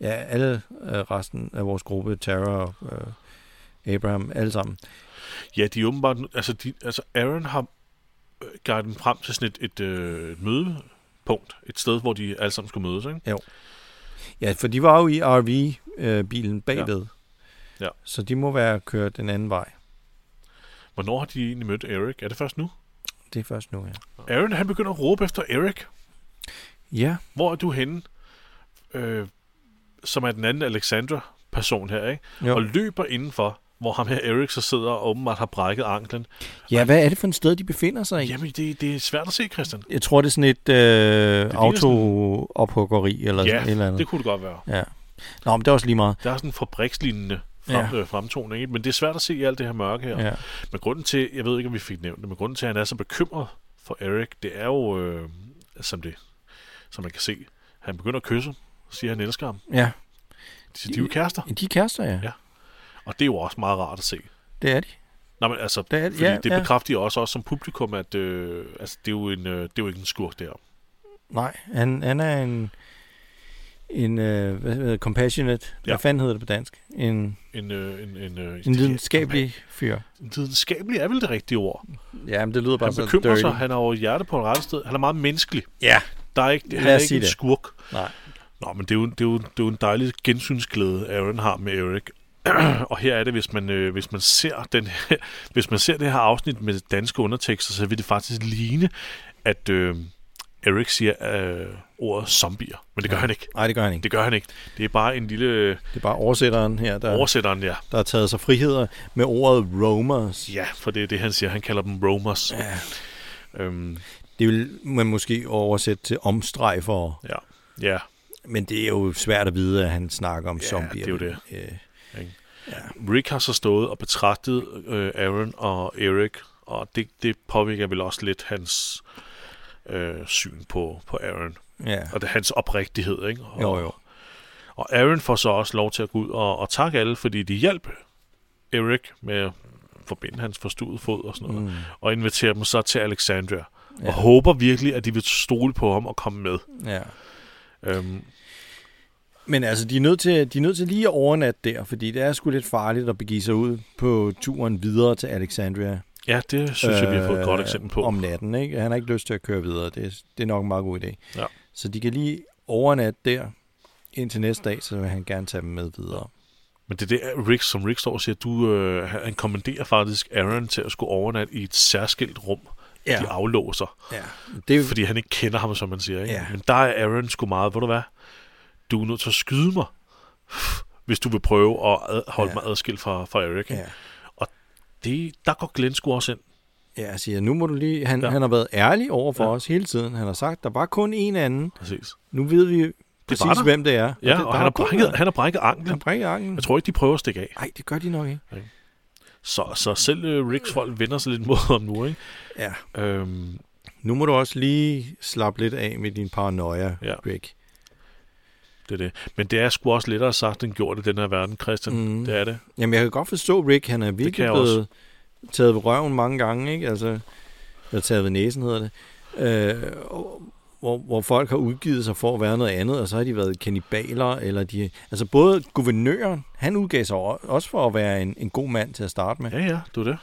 Ja, alle øh, resten af vores gruppe, Tara og øh, Abraham, alle sammen. Ja, de er åbenbart... Altså, de, altså Aaron har øh, guidet dem frem til sådan et, et, øh, mødepunkt. Et sted, hvor de alle sammen skulle mødes, ikke? Ja, for de var jo i RV-bilen bagved. Ja. Så de må være kørt den anden vej. Hvornår har de egentlig mødt Eric? Er det først nu? Det er først nu, ja. Aaron, han begynder at råbe efter Eric. Ja, Hvor er du henne? Øh, som er den anden Alexandra-person her, ikke? jo. Og løber indenfor, hvor ham her Eric så sidder og åbenbart har brækket anklen. ja hvad er det for et sted, de befinder sig i? Jamen, det, det er svært at se, Christian. Jeg tror, det er sådan et øh, auto-ophuggeri eller sådan et eller Ja, andet. det kunne det godt være. Ja. Nå, men det er også lige meget. Der er sådan en fabrikslignende frem, ja. øh, fremtoning, ikke? men det er svært at se i alt det her mørke her. Ja. Men grunden til, jeg ved ikke, om vi fik nævnt det, men grunden til, at han er så bekymret for Eric, det er jo, øh, som det, som man kan se, han begynder at kysse, siger, at han elsker ham. ja. De, de er jo kærester, De er kærester, ja. Ja. og det er jo også meget rart at se. Det er de. Nå, men altså, Det er- fordi ja, det ja. bekræfter jo også, også som publikum, at øh, altså, det, er jo en, øh, det er jo ikke en skurk der. Nej, han, han er en, en øh, hvad hedder compassionate, ja. Hvad fanden hedder det på dansk? En, En, øh, en, en, øh, en lidenskabelig fyr. En lidenskabelig er vel det rigtige ord. Ja, men det lyder bare Han så bekymrer dirty. sig, han har jo hjerte på et rette sted. Han er meget menneskelig. Ja. Der er ikke, han er ikke en det. skurk. Nej. Nå, men det er jo, det er jo, det er jo en dejlig gensynsglæde, Aaron har med Eric. og her er det, hvis man, øh, hvis man ser den her, hvis man ser det her afsnit med danske undertekster, så vil det faktisk ligne, at øh, Eric siger øh, ordet zombier. Men det gør ja. han ikke. Nej, det gør han ikke. Det gør han ikke. Det er bare en lille øh, Det er bare oversætteren her, der, oversætteren, ja. der har taget sig friheder med ordet roamers. Ja, for det er det, han siger. Han kalder dem roamers. Ja. Øhm, Det vil man måske oversætte til omstrejfer, ja. ja. Men det er jo svært at vide, at han snakker om Ja, zombier. det er jo det. Øh, Rick har så stået og betragtet øh, Aaron og Eric, og det, det påvirker vel også lidt hans øh, syn på, på Aaron. ja. Og det er hans oprigtighed, ikke? Og, Jo, jo. Og Aaron får så også lov til at gå ud og, og takke alle, fordi de hjalp Eric med at forbinde hans forstuede fod og sådan noget, mm. og invitere dem så til Alexandria. Ja. Ja. Og håber virkelig, at de vil stole på ham og komme med. Ja. Øhm, Men altså, de er, nødt til, de er nødt til lige at overnatte der, fordi det er sgu lidt farligt at begive sig ud på turen videre til Alexandria. ja, det synes øh, jeg, vi har fået et godt eksempel på. Om natten, ikke? Han har ikke lyst til at køre videre. Det, er- det er nok en meget god idé. Ja. Så de kan lige overnatte der indtil næste dag, så vil han gerne tage dem med videre. Men det er det, Rick, som Rick står og siger, du, øh, han kommanderer faktisk Aaron til at skulle overnatte i et særskilt rum, Ja. de aflåser. Ja. Det er jo, Fordi han ikke kender ham, som man siger. Ikke? Ja. Men der er Aaron sgu meget, ved du hvad? Du er nødt til at skyde mig, hvis du vil prøve at ad, holde Ja. mig adskilt fra, fra Eric. ikke? ja. Det, der går Glenn sgu også ind. Ja, jeg siger, nu må du lige... Han, ja. Han har været ærlig over for ja. Os hele tiden. Han har sagt, der var kun en anden. Præcis. Nu ved vi var præcis, der. hvem det er. Ja, det, og, der og han, har brækket, han har brækket anklen. Han brækker anklen. Jeg tror ikke, de prøver at stikke af. Nej, det gør de nok ikke. Så, så selv øh, Ricks folk vender sig lidt mod ham nu, ikke? Ja. Øhm, Nu må du også lige slappe lidt af med din paranoia, Ja. Rick. det er det. Men det er sgu også lettere sagt end gjort i den her verden, Christian. Mm. Det er det. Jamen, jeg kan godt forstå, Rick, han er virkelig blevet taget ved røven mange gange, ikke? Altså, eller taget ved næsen, hedder det. Øh, og- hvor, hvor folk har udgivet sig for at være noget andet, og så har de været kanibaler, eller de... Altså, både guvernøren, han udgav sig også for at være en, en god mand til at starte med. Ja, ja, er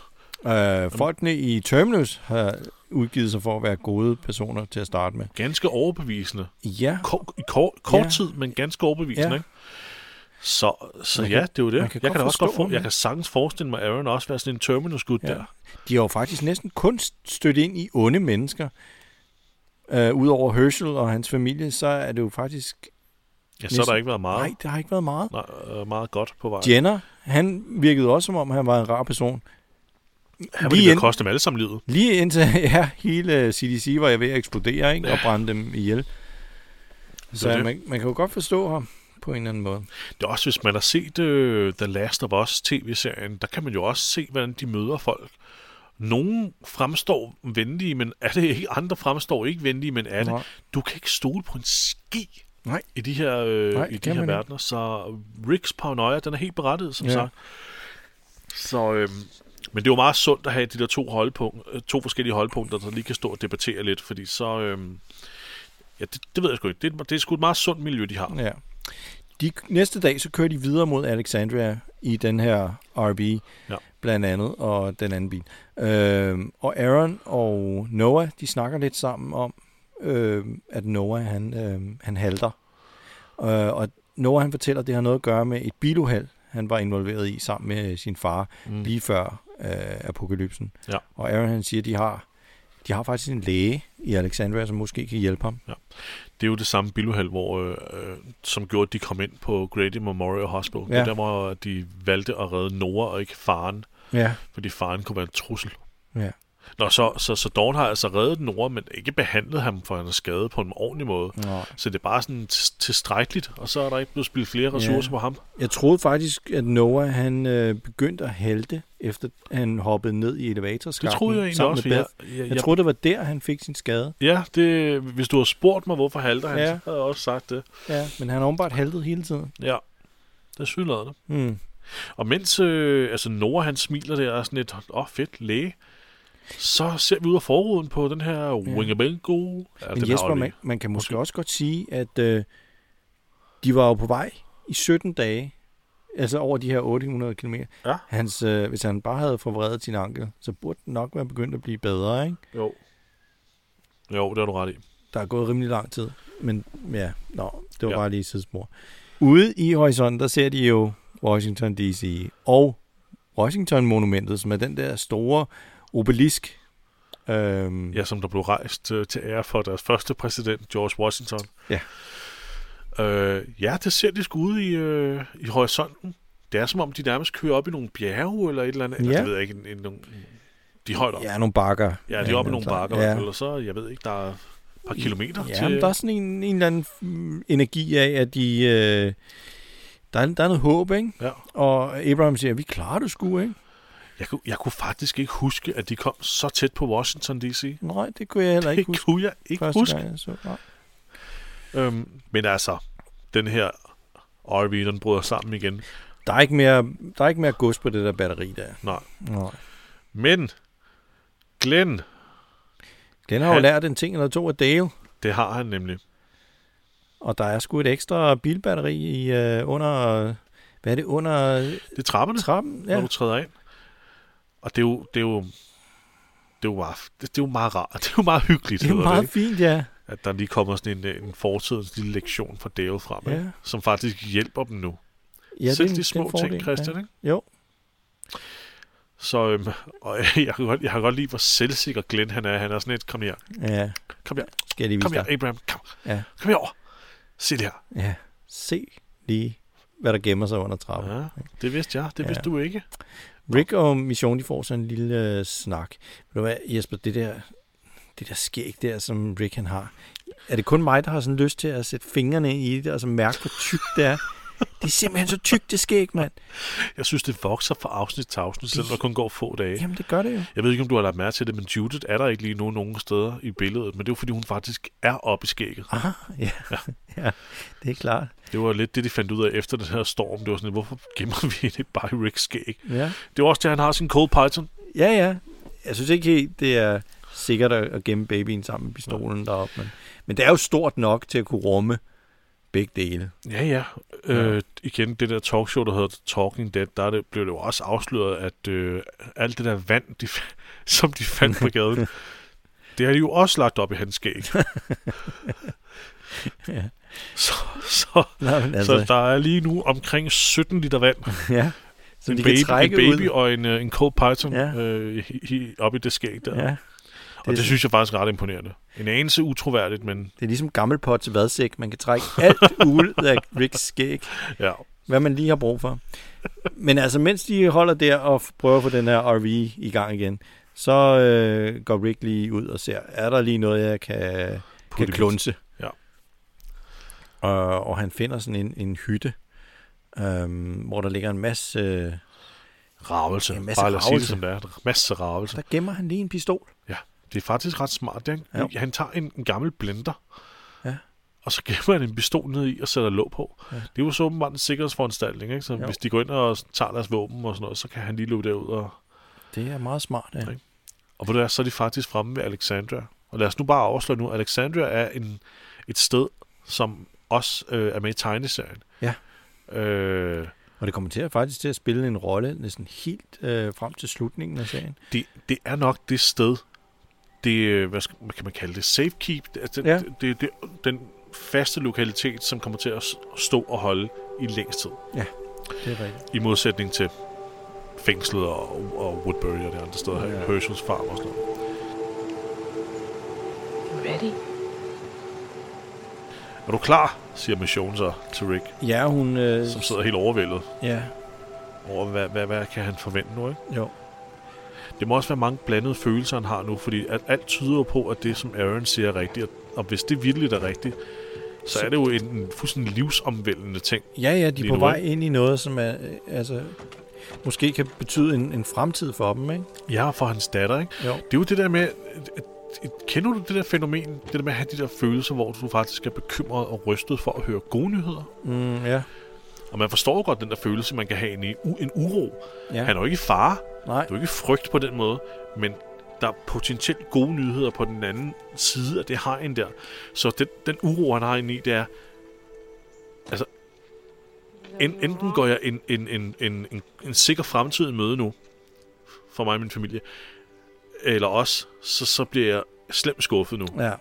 det. Øh, folkene i Terminus har udgivet sig for at være gode personer til at starte med. Ganske overbevisende. Ja, Kort, I kort, kort Ja. tid, men ganske overbevisende, Ja. ikke? Så, så Man ja, kan- det er jo det. man kan jeg kan også godt ham, jeg kan sagtens forestille mig, at Aaron også være sådan en Terminus-gut Ja. der. de har jo faktisk næsten kun stødt ind i onde mennesker. Øh, Udover Herschel og hans familie, så er det jo faktisk... Ja, så har der ikke været meget, Nej, det har ikke været meget. nej, øh, meget godt på vej. Jenner, han virkede også, som om han var en rar person. Han lige ville ind- koste dem alle sammen livet. Lige indtil ja, hele CDC var jeg ved at eksplodere ikke? og brænde dem ihjel. Så det. man, man kan jo godt forstå ham på en eller anden måde. Det er også, hvis man har set uh, The Last of Us tv-serien, der kan man jo også se, hvordan de møder folk. Nogle fremstår venlige, men er det ikke? Andre fremstår ikke venlige, men er det? Nej. Du kan ikke stole på en ski Nej. i de her, øh, Nej, i de her man ikke. verdener. Så Ricks paranoia, den er helt berettiget, som Ja. sagt. Så, øhm, men det jo meget sundt at have de der to, holdpunkt, øh, to forskellige holdpunkter, der lige kan stå og debattere lidt, fordi så... Øhm, ja, det, det ved jeg sgu ikke. Det, er- det er sgu et meget sundt miljø, de har. Ja. De, næste dag, så kører de videre mod Alexandria i den her RB, Ja. Blandt andet, og den anden bil. Øhm, og Aaron og Noah, de snakker lidt sammen om, øhm, at Noah, han, øhm, han halter. Øh, og Noah, han fortæller, at det har noget at gøre med et biluheld, han var involveret i sammen med sin far, mm. lige før øh, apokalypsen. Ja. Og Aaron, han siger, at de har, de har faktisk en læge i Alexandria, som måske kan hjælpe ham. Det er jo det samme biluheld, hvor, øh, øh, som gjorde, at de kom ind på Grady Memorial Hospital. Ja. Det Ja. er der, hvor de valgte at redde Noah og ikke faren, Ja. fordi faren kunne være en trussel. Ja. Nå, så, så, så Dawn har altså reddet Noah, men ikke behandlet ham for hans skade på en ordentlig måde. Nå. Så det er bare sådan tilstrækkeligt, og så er der ikke blevet spillet flere ressourcer Ja. på ham. Jeg troede faktisk, at Noah han øh, begyndte at halte, efter han hoppede ned i elevatorskakten. Det troede jeg egentlig også. Jeg, jeg, Jeg jeg, troede, det var der, han fik sin skade. ja, det, hvis du har spurgt mig, hvorfor halter han, Ja. så havde jeg også sagt det. Ja, men han har åbenbart haltet hele tiden. Ja, det er sydladet. Mm. Og mens øh, altså Nora han smiler der og sådan et, åh oh, fedt, læge, så ser vi ud af forruden på den her ja. Wingabengo. Ja, Men Jesper, man, man kan måske også godt sige, at øh, de var jo på vej i 17 dage, altså over de her 800 km. Ja. Hans, øh, hvis han bare havde forvredet sin ankel, så burde den nok være begyndt at blive bedre, ikke? Jo. Jo, det har du ret i. Der er gået rimelig lang tid. Men ja, nå, det var Ja. bare lige sidespor. Ude i horisonten, der ser de jo Washington D.C. og Washington-monumentet, som er den der store obelisk. Øhm, Ja, som der blev rejst øh, til ære for deres første præsident, George Washington. Ja. Øh, ja, det ser de sgu ude i, øh, i horisonten. Det er som om, de nærmest kører op i nogle bjerge eller et eller andet. Eller, Ja. det ved jeg ikke. En, en, nogle, de er højt op. ja, nogle bakker. Ja, de er oppe i nogle så- bakker. Ja. Eller så, jeg ved ikke, der er et par kilometer Ja, til... der er sådan en, en eller anden mm, energi af, at de... Øh, der, er, der er noget håb, ikke? Ja. Og Abraham siger, vi klarer det sgu, ikke? Jeg kunne, jeg kunne faktisk ikke huske, at de kom så tæt på Washington D.C. Nej, det kunne jeg heller ikke Det huske. kunne jeg ikke første huske. Gang, jeg så. Nej. Øhm, men altså, den her RV, den bryder sammen igen. Der er ikke mere, der er ikke mere gods på det der batteri der. Nej. Nej. Men Glenn, Den har jo Han- lært en ting eller to af Dale. det har han nemlig. Og der er sgu et ekstra bilbatteri i, øh, under... Hvad er det? Under Det er trapperne, trappen? ja. Når du træder ind. Og det er jo, det er jo, det er jo, meget, det, det er jo meget rart. Det er jo meget hyggeligt, Det er meget ikke? fint, ja. at der lige kommer sådan en, øh, en fortidens lille lektion fra Dale frem, Ja. ikke? som faktisk hjælper dem nu. ja Selv det er de det små ting, fordel, Christian, Ja. ikke? Jo. Så øhm, og jeg, kan godt, jeg kan godt lide, hvor selvsikker Glenn han er. Han er sådan et, kom her, Ja, kom her, skal jeg lige kom vise her, dig. Abraham, kom, Ja. kom herover. Se det her. Ja. Se lige, hvad der gemmer sig under trappen. Ja, det vidste jeg, det Ja. vidste du ikke. Rick og Mission, de får sådan en lille øh, snak. Ved du hvad, Jesper, det der, det der skæg der, som Rick han har. Er det kun mig, der har sådan lyst til at sætte fingrene i det, og så mærke, hvor tykt det er? Det er simpelthen så tykt, det skæg, mand. Jeg synes, det vokser fra afsnit til afsnit, selvom der kun går få dage. Jamen, det gør det jo. Jeg ved ikke, om du har lagt mærke til det, men Judith er der ikke lige nu nogen steder i billedet, men det er jo, fordi hun faktisk er oppe i skægget. Aha, ja. ja. ja, det er klart. Det var lidt det, de fandt ud af efter den her storm. Det var sådan, hvorfor gemmer vi ikke bare i Ricks skæg? Ja. Det er også det, han har sin Cold Python. ja, ja. Jeg synes ikke helt, det er sikkert at gemme babyen sammen med pistolen deroppe, men, men det er jo stort nok til at kunne rumme begge dele. Ja, ja. Øh, igen, det der talkshow, der hedder Talking Dead, der er det, blev det jo også afsløret, at øh, alt det der vand, de, som de fandt på gaden, det har de jo også lagt op i hans skæg. Ja. Så, så, men altså. så der er lige nu omkring 17 liter vand. ja. Så en de baby, kan trække en baby ud. og en, øh, en Cold Python Ja. øh, i, i, op i det skæg der. Ja. og det synes jeg faktisk er ret imponerende. En anelse utroværdigt, men Det er ligesom gammel pot til vadsæk. Man kan trække alt ud af Ricks skæg, ja. hvad man lige har brug for. Men altså, mens de holder der og prøver at få den her RV i gang igen, så øh, går Rick lige ud og ser, er der lige noget, jeg kan, kan Putte klunse? Ja. Og, og han finder sådan en, en hytte, øhm, hvor der ligger en masse... Øh, Ravelse. En masse Bare os sige ravelse. som det er. Masse ravelse. der gemmer han lige en pistol. Ja, det er faktisk ret smart. Det er, Jo. han tager en, en gammel blender, Ja. og så gemmer han en pistol ned i og sætter låg på. Ja. Ja. Det er jo så åbenbart en sikkerhedsforanstaltning, ikke? Så Jo. hvis de går ind og tager deres våben og sådan noget, så kan han lige løbe derud. Og, Det er meget smart, ja. Okay. og ved du hvad, så er de faktisk fremme ved Alexandria. Og lad os nu bare afsløre nu, Alexandria er en, et sted, som også øh, er med i tegneserien. Ja. Øh, Og det kommer til at faktisk til at spille en rolle næsten helt øh, frem til slutningen af serien. det, det er nok det sted, det, øh, hvad, skal, hvad kan man kalde det, safekeep, det, altså, Ja. det, det, det, den faste lokalitet, som kommer til at stå og holde i længst tid. Det er rigtigt. I modsætning til fængslet og, og Woodbury og de andre steder her, Ja. ja. Herschels farm og sådan noget. Ready? Er du klar, siger Mission så til Rick, Ja, hun... Øh, som sidder helt overvældet Ja, over, hvad, hvad, hvad kan han forvente nu, ikke? jo. Det må også være mange blandede følelser, han har nu, fordi alt, alt tyder på, at det, som Aaron siger, er rigtigt. Og, hvis det virkelig er rigtigt, så er det jo en, en fuldstændig livsomvæltende ting. Ja, ja, de er på nu, vej ind i noget, som er, øh, altså, måske kan betyde en, en fremtid for dem, ikke? Ja, for hans datter, ikke? Jo. Det er jo det der med... at- at- Kender du det der fænomen, det der med at have de der følelser, hvor du faktisk er bekymret og rystet for at høre gode nyheder? Mm, ja. Og man forstår godt den der følelse, man kan have en, i, en uro. ja. Han er jo ikke i fare, Nej, det er ikke frygt på den måde, men der er potentielt gode nyheder på den anden side af det hegn der. Så den, den uro, han har inde i, det er, altså, en, enten går jeg en, en, en, en, en, en sikker fremtid i møde nu, for mig og min familie, eller også, så, så bliver jeg slemt skuffet nu. ja.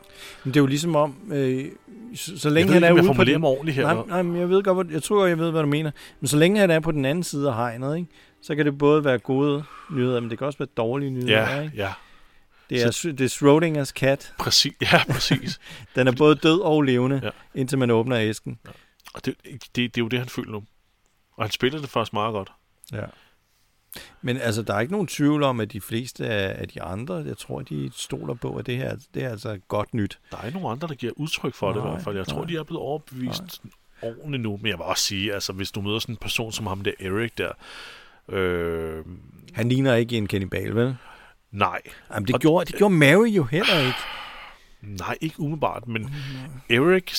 Men det er jo ligesom om, øh, så, så Jeg længe ved han er jeg ude på den... mig ordentligt her. Nej, Nej, men jeg ved godt, jeg tror, jeg ved, hvad du mener. Men så længe han er på den anden side af hegnet, ikke, så kan det både være gode nyheder, men det kan også være dårlige nyheder. Ja, Ikke? ja, Det, er, det er Schrodingers kat. præcis. Ja, præcis. Den er både død og levende, ja. Ja. indtil man åbner æsken. Og det, det, det er jo det, han føler nu. Og han spiller det faktisk meget godt. Ja. Men altså, der er ikke nogen tvivl om, at de fleste af, af de andre, jeg tror, de stoler på, at det her det er altså godt nyt. Der er ikke nogen andre, der giver udtryk for det i Nej, hvert fald. Jeg tror, nej. de er blevet overbevist ordentligt nu. Men jeg vil også sige, altså hvis du møder sådan en person som ham der, Erik der, øh, Han ligner ikke en kannibal, vel? nej, Jamen, det, Og- gjorde, det gjorde Mary jo heller ikke. nej, ikke umiddelbart, men Erik,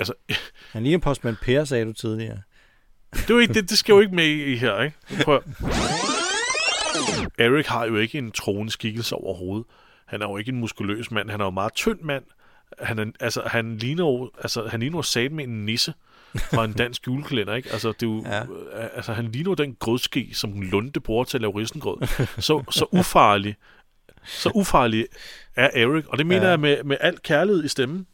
altså, Han ligner postmand Per, sagde du tidligere. det, er ikke, det, det skal jo ikke med i her, ikke? Prøv. Erik har jo ikke en troende skikkelse overhovedet. Han er jo ikke en muskuløs mand, han er jo en meget tynd mand. Han, er, altså, han ligner jo, altså, han ligner jo sat med en nisse fra en dansk julekalender, ikke? Altså, det er jo, Ja. ja. altså, han ligner den grødske, som Lunde bruger til at lave risengrød. Så, så ufarlig, så ufarlig er Erik, og det mener Ja. jeg med, med al kærlighed i stemmen.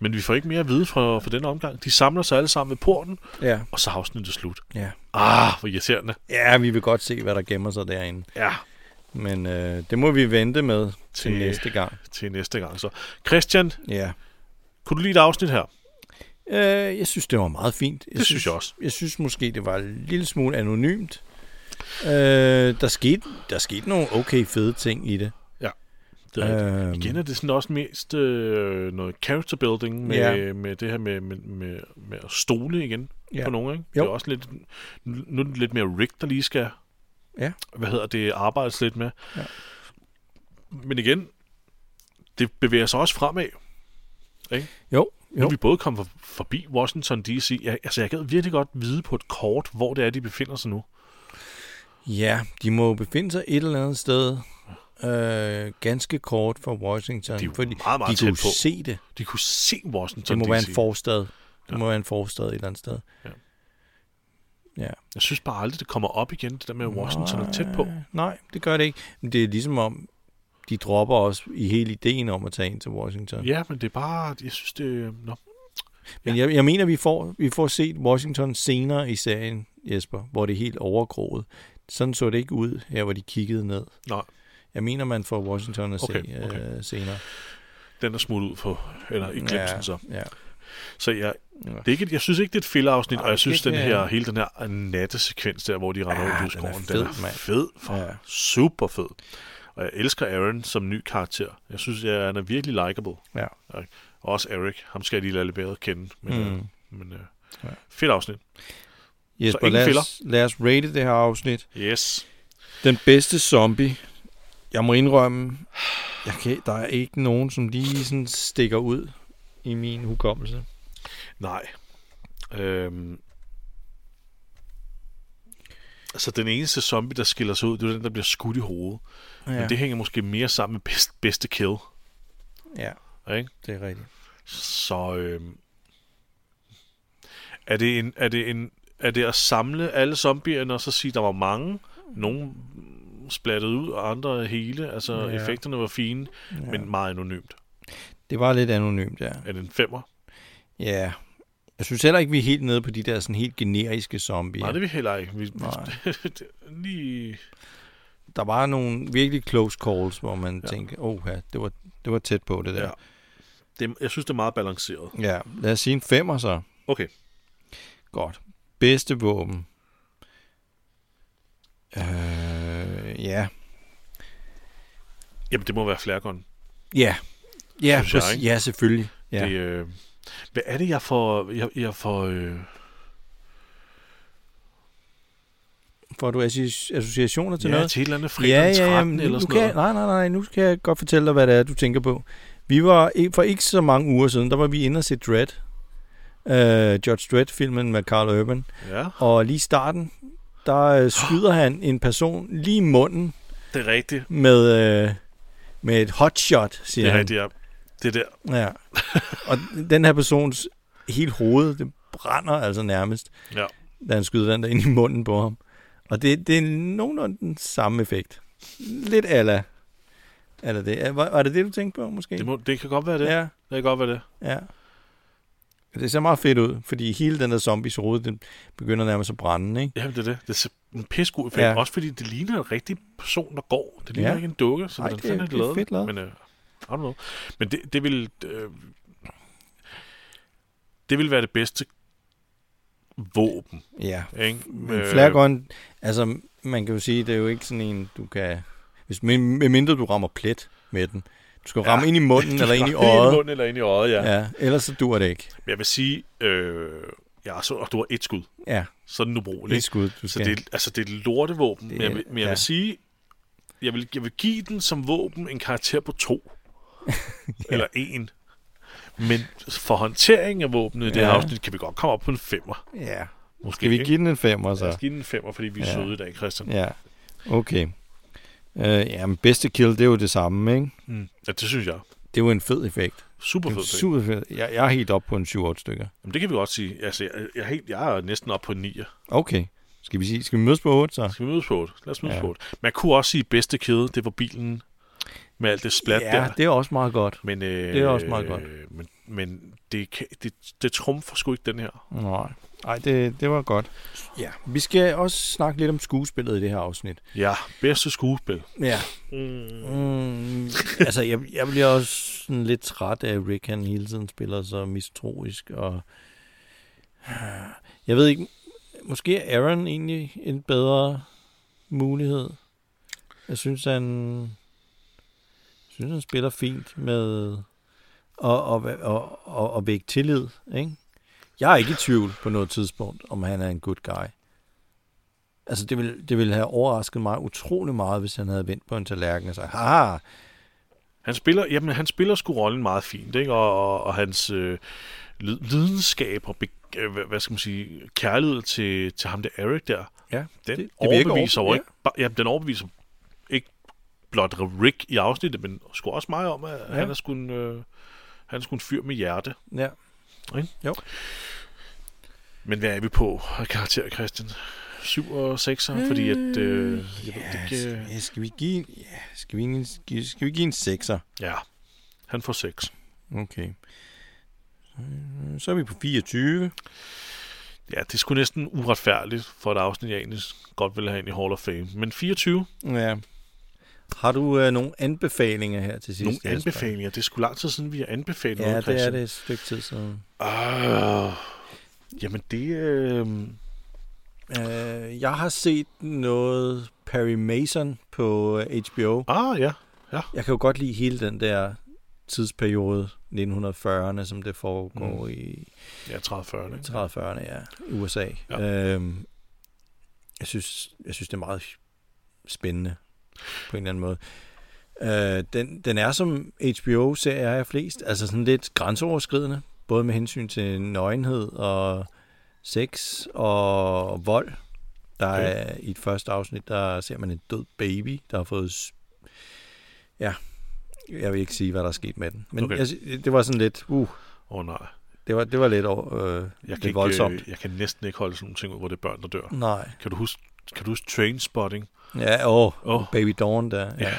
Men vi får ikke mere at vide fra, fra den omgang. De samler sig alle sammen ved porten, Ja. og så er afsnittet slut. Ja. Ah, hvor irriterende. Ja, vi vil godt se, hvad der gemmer sig derinde. Ja, Men øh, det må vi vente med til Til- næste gang. til næste gang. Så Christian, Ja. Kunne du lide et afsnit her? Øh, jeg synes, det var meget fint. Jeg Det synes jeg også. Jeg synes måske, det var en lille smule anonymt. Øh, der, skete, der skete nogle okay fede ting i det. Det er øhm. Igen er det sådan også mest øh, noget character building med, Ja. ja. med det her med, med, med, med at stole igen Ja. ja. på nogen. Ikke? Jo. Det er også lidt, nu er det lidt mere Rick, der lige skal Ja. hvad hedder det, arbejdes lidt med. Ja. Men igen, det bevæger sig også fremad. Jo, Nu jo. er vi både kommet for, forbi Washington D.C. Jeg, altså, jeg gad virkelig godt vide på et kort, hvor det er, de befinder sig nu. Ja, de må jo befinde sig et eller andet sted øh, ganske kort fra Washington. De er jo fordi meget, meget de kunne på. se det. De kunne se Washington Det må være en forstad. Det Ja. må være en forstad et eller andet sted. Ja. Ja. Jeg synes bare aldrig, det kommer op igen, det der med, at Washington er tæt på. Nej, Nej, det gør det ikke. Men det er ligesom om, de dropper også i hele ideen om at tage ind til Washington. Ja, men det er bare, jeg synes, det Nå. Men jeg, jeg mener, vi får, vi får set Washington senere i serien, Jesper, hvor det er helt overgroet. Sådan så det ikke ud her, hvor de kiggede ned. Nej. Jeg mener, man får Washington at Okay, se okay. Øh, senere. Den er smut ud på, eller i glemsen ja, så. Ja. Så jeg, Ja. det er ikke, jeg synes ikke, det er et filler-afsnit, og jeg synes, den her, hele den her nattesekvens der, hvor de render Ja, rundt i den er skoven, fed, den er fed. For, Ja. Super fed. Og jeg elsker Aaron som ny karakter. Jeg synes, at han er virkelig likable. Ja. Og også Eric, ham skal jeg lige lade lidt bedre kende. Men, Mm. øh, men øh, Ja. fedt afsnit. Jesper, ingen lad os, lad os rate det her afsnit. Yes. Den bedste zombie. Jeg må indrømme, jeg kan, der er ikke nogen, som lige sådan stikker ud i min hukommelse. Nej. Øhm. Altså, den eneste zombie, der skiller sig ud, det er den, der bliver skudt i hovedet. Ja. Men det hænger måske mere sammen med bedst, bedste kill. ja, Ikke? det er rigtigt. Så øhm, er, det en, er, det en, er det at samle alle zombierne og så sige, der var mange? Nogle splattet ud, og andre hele. Altså, Ja. effekterne var fine, ja. men meget anonymt. Det var lidt anonymt, ja. Er det en femmer? Ja. Jeg synes heller ikke, vi er helt nede på de der sådan helt generiske zombier. Nej, det er vi heller ikke. Vi, Nej. lige... Der var nogle virkelig close calls, hvor man ja. Tænkte, åh ja, det var, det var tæt på det der. Ja. Det, jeg synes, det er meget balanceret. ja. Lad os sige en femmer så. Okay. Godt. Bedste våben. Øh, ja. Jamen, det må være flærgon. Ja. Ja, Synes jeg, ja selvfølgelig. Ja. Det, øh, hvad er det, jeg får... Jeg, jeg får øh, Får du associ- associationer til ja, noget? til et eller andet fredag ja, 13 nu, eller nu sådan kan, noget. Nej, nej, nej, nu skal jeg godt fortælle dig, hvad det er, du tænker på. Vi var ikke- for ikke så mange uger siden, der var vi inde og se Dredd. Uh, George Dredd-filmen med Carl Urban. Ja, Og lige i starten, der uh, skyder han en person lige i munden det er rigtigt. med, uh, med et hotshot, siger Det er han. rigtigt, ja. Det der. Ja. Og den her persons hele hoved, det brænder altså nærmest, Ja. da han skyder den der ind i munden på ham. Og det, det er nogenlunde den samme effekt. Lidt ala. Eller det. Var, var det det, du tænkte på, måske? Det, må, det kan godt være det. Ja. Det kan godt være det. ja. Det ser meget fedt ud, fordi hele den der zombies hoved, den begynder nærmest at brænde, ikke? Ja, det er det. Det er en pissegod effekt. Ja. Også fordi det ligner en rigtig person, der går. Det ligner Ja. ikke en dukke, så Ej, den det er- det er fedt lavet. Men, uh, I don't know. Men det, det vil... Øh, det vil være det bedste våben. Ja. Ikke? Men flare altså man kan jo sige, det er jo ikke sådan en, du kan... Hvis, med, mindre du rammer plet med den. Du skal ramme ind i munden eller ind i Ind i øjet. munden eller ind i øjet, ja. ja. Ja, ellers så dur det ikke. Men jeg vil sige, øh, ja, så, og du har et skud. Ja, Så er den ubrugelig. et skud, du Så skal. det, er- altså, det er et lortevåben. Det men jeg vil, men jeg ja. vil sige, jeg vil, jeg vil give den som våben en karakter på to. Eller en. Men for håndtering af våbnet i det Ja. her afsnit, kan vi godt komme op på en femmer. Ja. Måske, Skal vi ikke? give den en femmer, så? Lad os give den en femmer, fordi vi er Ja. søde i dag, Christian. Ja, okay. Uh, ja, men bedste kill, det er jo det samme, ikke? Mm. ja, det synes jeg. Det er jo en fed effekt. Super Det er fedt. ting. super fed. Jeg, jeg er helt op på en 7-8 stykker. Jamen, det kan vi godt sige. Altså, jeg, jeg, er helt, jeg er næsten op på en 9. Okay. Skal vi, sige, skal vi mødes på 8, så? Skal vi mødes på 8? Lad os mødes Ja. ja. på 8. Man kunne også sige, bedste kæde, det var bilen med alt det splat ja, der. det er også meget godt. Men, øh, det er også meget godt. Men, men det, kan- det, det trumfer sgu ikke den her. Nej, Ej, det, det var godt. Ja, vi skal også snakke lidt om skuespillet i det her afsnit. Ja, bedste skuespil. Ja. Mm. Mm, altså, jeg, jeg bliver også sådan lidt træt af, at Rick han hele tiden spiller så mistroisk, og jeg ved ikke, måske er Aaron egentlig en bedre mulighed. Jeg synes, han, synes, han spiller fint med at, at, at, at, at vække tillid. Ikke? Jeg er ikke i tvivl på noget tidspunkt, om han er en good guy. Altså, det ville, det ville have overrasket mig utrolig meget, hvis han havde vendt på en tallerken og sagt, haha, Han spiller, jamen, han spiller sgu rollen meget fint, ikke? Og, og, og hans øh, lid- lidenskab og be, øh, hvad- skal man sige, kærlighed til, til ham der Eric der, ja, den det, det, overbeviser over- ikke, bare, ja, den overbeviser blot Rick i afsnittet, men sgu også mig om, at ja. han er sgu en, øh, han er sgu en fyr med hjerte. Ja. Ikke? Jo. Men hvad er vi på af karakter, Christian? 7 og 6, fordi at... Øh, jeg ved Ja, ikke, øh, skal, vi give, ja, skal, vi, give en- skal, skal vi give en 6'er? ja, han får 6. Okay. Så er vi på 24. Ja, det er sgu næsten uretfærdigt for et afsnit, jeg egentlig godt vil have ind i Hall of Fame. Men 24, Ja. Har du øh, nogle anbefalinger her til sidst? nogle anbefalinger. Det er sgu lang tid siden, vi har anbefalet Ja, noget, det er det et stykke tid siden. Ah, jamen, det... Øh, Uh, jeg har set noget Perry Mason på øh, HBO. ah, ja. Jeg kan jo godt lide hele den der tidsperiode, 1940'erne, som det foregår mm. i Ja, 30-40. ikke? 30'erne, ja, USA. Ja. Øhm, jeg, synes, jeg synes, det er meget spændende på en eller anden måde. Øh, den, den er som HBO-serie er flest, altså sådan lidt grænseoverskridende, både med hensyn til nøgenhed og sex og vold. Der Okay. er i et første afsnit, der ser man en død baby, der har fået... Ja, jeg vil ikke sige, hvad der er sket med den. Men Okay. okay. jeg, det var sådan lidt... Uh, oh, nej. det var, det var lidt, øh, Jeg lidt kan, ikke, voldsomt. øh, jeg kan næsten ikke holde sådan nogle ting ud, hvor det er børn, der dør. Nej. Kan du huske, kan du huske Trainspotting? Ja, åh, Åh. oh, Baby Dawn der. Ja, Ja. ja.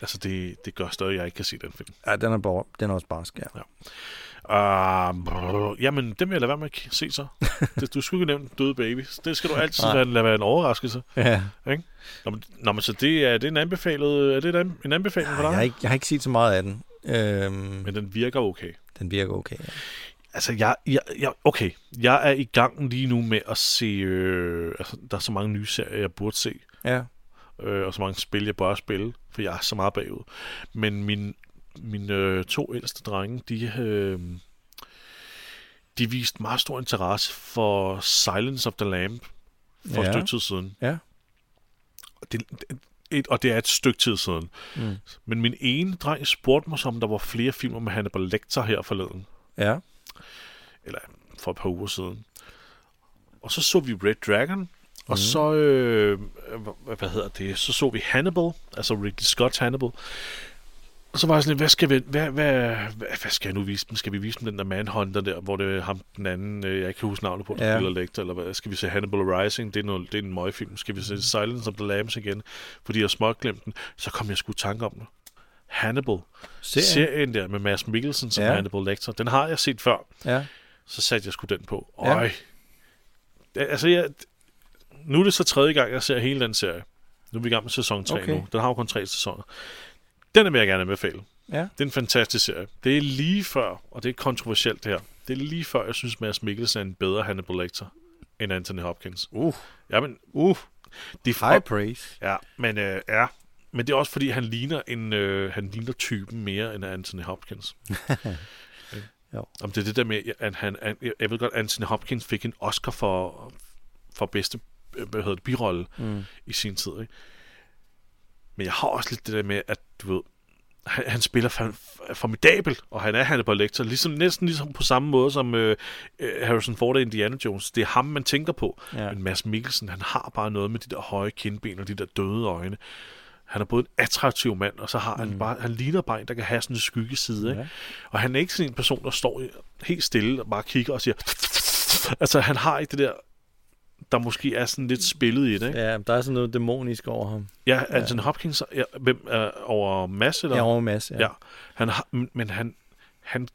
Altså, det, det gør stadig, at jeg ikke kan se den film. ja den, er bare, den er også barsk, ja. Uh, brrr, jamen, det vil jeg lade være med at se så. Det, du skulle ikke nævne Døde Baby. Det skal du altid lade, lade være en overraskelse. ja. Nå, men, nå, men så det er, det er en anbefalet, er det en, en anbefaling for Jeg dig? har, ikke, jeg har ikke set så meget af den. Øhm, Men den virker okay. den virker okay. Ja. Altså, jeg, jeg, jeg, okay, jeg er i gang lige nu med at se, øh, altså, der er så mange nye serier, jeg burde se, ja. øh, og så mange spil, jeg bør spille, for jeg er så meget bagud. Men min, mine øh, to ældste drenge, de, øh, de viste meget stor interesse for Silence of the Lamb for Ja. et stykke tid siden. Ja. Og det, et, og det er et stykke tid siden. Mm. Men min ene dreng spurgte mig, om der var flere filmer med Hannibal Lecter her forleden. Ja. Eller for et par uger siden. Og så så vi Red Dragon, og mm. så, øh, hvad, hedder det, så så vi Hannibal, altså Ridley Scott's Hannibal. Og så var jeg sådan lidt, hvad skal, vi, hvad, hvad, hvad, hvad skal jeg nu vise dem? Skal vi vise dem den der Manhunter der, hvor det er ham den anden, øh, jeg ikke kan huske navnet på, der Ja. spiller Lecter, eller hvad? Skal vi se Hannibal Rising? Det er, noget, det er en møgfilm. Skal vi se Silence of the Lambs igen? Fordi jeg småglemte den. Så kom jeg sgu i tanke om det. Hannibal. Serien? Serien der med Mads Mikkelsen som Ja. Hannibal Lecter. Den har jeg set før Ja. så satte jeg sgu den på. Øj. Ja. Altså, jeg, nu er det så tredje gang, jeg ser hele den serie. Nu er vi i gang med sæson 3 Okay. nu. Den har jo kun tre sæsoner. Den vil jeg gerne anbefale. Ja. Det er en fantastisk serie. Det er lige før, og det er kontroversielt det her, det er lige før, jeg synes, Mads Mikkelsen er en bedre Hannibal Lecter end Anthony Hopkins. Uh. Ja, men, uh. Er High praise. Ja, men, øh, ja. Men det er også, fordi han ligner, en, øh, han ligner typen mere end Anthony Hopkins. Jo. Om det er det der med, at han, han jeg ved godt, Anthony Hopkins fik en Oscar for, for bedste øh, hvad hedder det, birolle Mm. i sin tid. Ikke? Men jeg har også lidt det der med, at du ved, han, han spiller for, formidabel, og han er Hannibal Lecter, ligesom, næsten ligesom på samme måde som øh, øh, Harrison Ford og Indiana Jones. Det er ham, man tænker på. Ja. Ja. Men Mads Mikkelsen, han har bare noget med de der høje kindben og de der døde øjne. Han er både en attraktiv mand, og så har mm. han bare, han ligner bare en, der kan have sådan en skyggeside. Ikke? Ja. Og han er ikke sådan en person, der står helt stille og bare kigger og siger... Altså, han har ikke det der, der måske er sådan lidt spillet i det, ikke? Ja, der er sådan noget dæmonisk over ham. Ja, Anthony Hopkins, ja, hvem er over Mads, eller? Ja, over Mads, ja. ja. Han har, men han, han,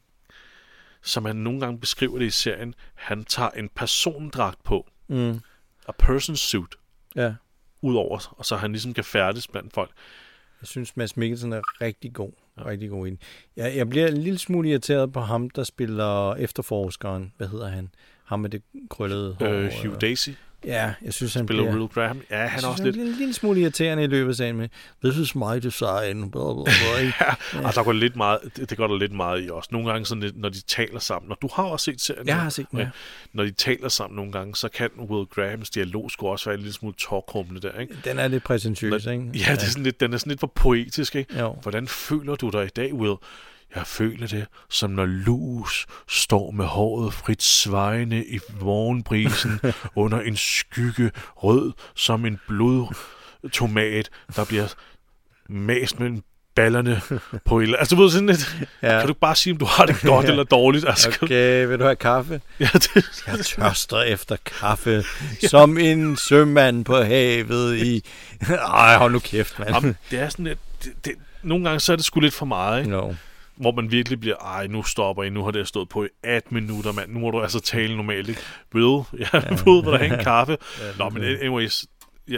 som han nogle gange beskriver det i serien, han tager en persondragt på, Mm. a person suit, ja. Ud over, og så han ligesom kan færdes blandt folk. Jeg synes, Mads Mikkelsen er rigtig god. Ja. Rigtig god i den. Jeg, jeg bliver en lille smule irriteret på ham, der spiller efterforskeren. Hvad hedder han? Ham med det krøllede hår. Øh, Hugh Daisy. Ja, jeg synes, han Spiller bliver... Will Graham. Ja, han er synes, også han lidt... en lille smule irriterende i løbet af sagen med, this is my design, blah, blah, blah. ikke? Ja, og der går lidt meget, det, det går der lidt meget i også. Nogle gange, sådan lidt, når de taler sammen, og du har også set serien. Jeg har set den, ja. Når de taler sammen nogle gange, så kan Will Grahams dialog sgu også være en lille smule tårkrummende der, ikke? Den er lidt præsentøs, ikke? Ja, det er sådan lidt, den er sådan lidt for poetisk, ikke? Jo. Hvordan føler du dig i dag, Will? Jeg føler det, som når lus står med håret frit svejende i morgenbrisen under en skygge rød som en blodtomat, der bliver mast mellem ballerne på et Altså, ved sådan lidt... Ja. Ja. Kan du bare sige, om du har det godt eller dårligt? Altså, Okay, vil du have kaffe? ja, det, Jeg tørster efter kaffe, som en sømand på havet i... Ej, hold nu kæft, mand. jamen, det er sådan lidt... Det, det, nogle gange så er det sgu lidt for meget, ikke? No. Hvor man virkelig bliver, ej, nu stopper I, nu har det stået på i 18 minutter, mand. Nu må du altså tale normalt, ikke? Jeg ja. ved, hvor der er en kaffe. Nå, men anyways, ja,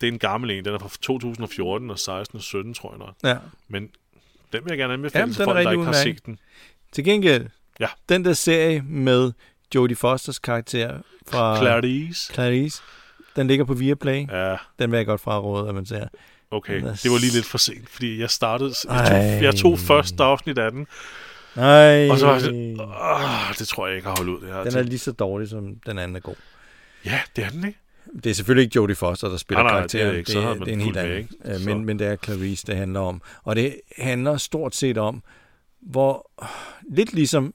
det, er en gammel en. Den er fra 2014 og 16 og 17, tror jeg nok. Ja. Men den vil jeg gerne anbefale Jamen, til folk, der ikke har set den. Til gengæld, Ja. den der serie med Jodie Fosters karakter fra Clarice. Clarice, den ligger på Viaplay. Ja, Den vil jeg godt fraråde, at man ser. Okay. Er Det var lige lidt for sent, fordi jeg startede... Jeg tog, jeg tog første afsnit af den, Nej, og så var jeg sådan, åh, det tror jeg ikke har holdt ud. Det her. den er lige så dårlig, som den anden er god. Ja, det er den, ikke? Det er selvfølgelig ikke Jodie Foster, der spiller Nej, nej, det er karakteren. det ikke. Så havde man det er en helt anden. ikke? Øh, Så- Men, men det er Clarice, det handler om. Og det handler stort set om, hvor lidt ligesom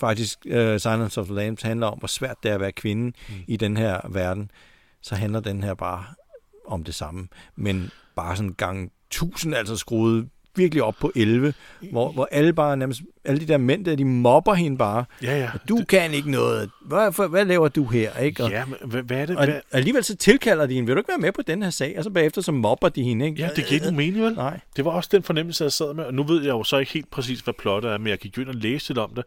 faktisk uh, Silence of the Lambs handler om, hvor svært det er at være kvinde mm. i den her verden, så handler den her bare om det samme. Men bare sådan gang tusind, altså skruet virkelig op på 11, hvor, hvor alle bare nærmest, alle de der mænd der, de mobber hende bare. Ja, ja. Du kan ikke noget. Hvad, hvad, hvad laver du her? Ikke? Og, Ja, men hvad, hvad er det? og Hvad? alligevel så tilkalder de hende, vil du ikke være med på den her sag? Og så bagefter så mobber de hende, ikke? Ja, det giver ikke nogen mening, vel? Nej. Det var også den fornemmelse, jeg sad med, og nu ved jeg jo så ikke helt præcis, hvad plottet er, men jeg gik jo ind og læste lidt om det.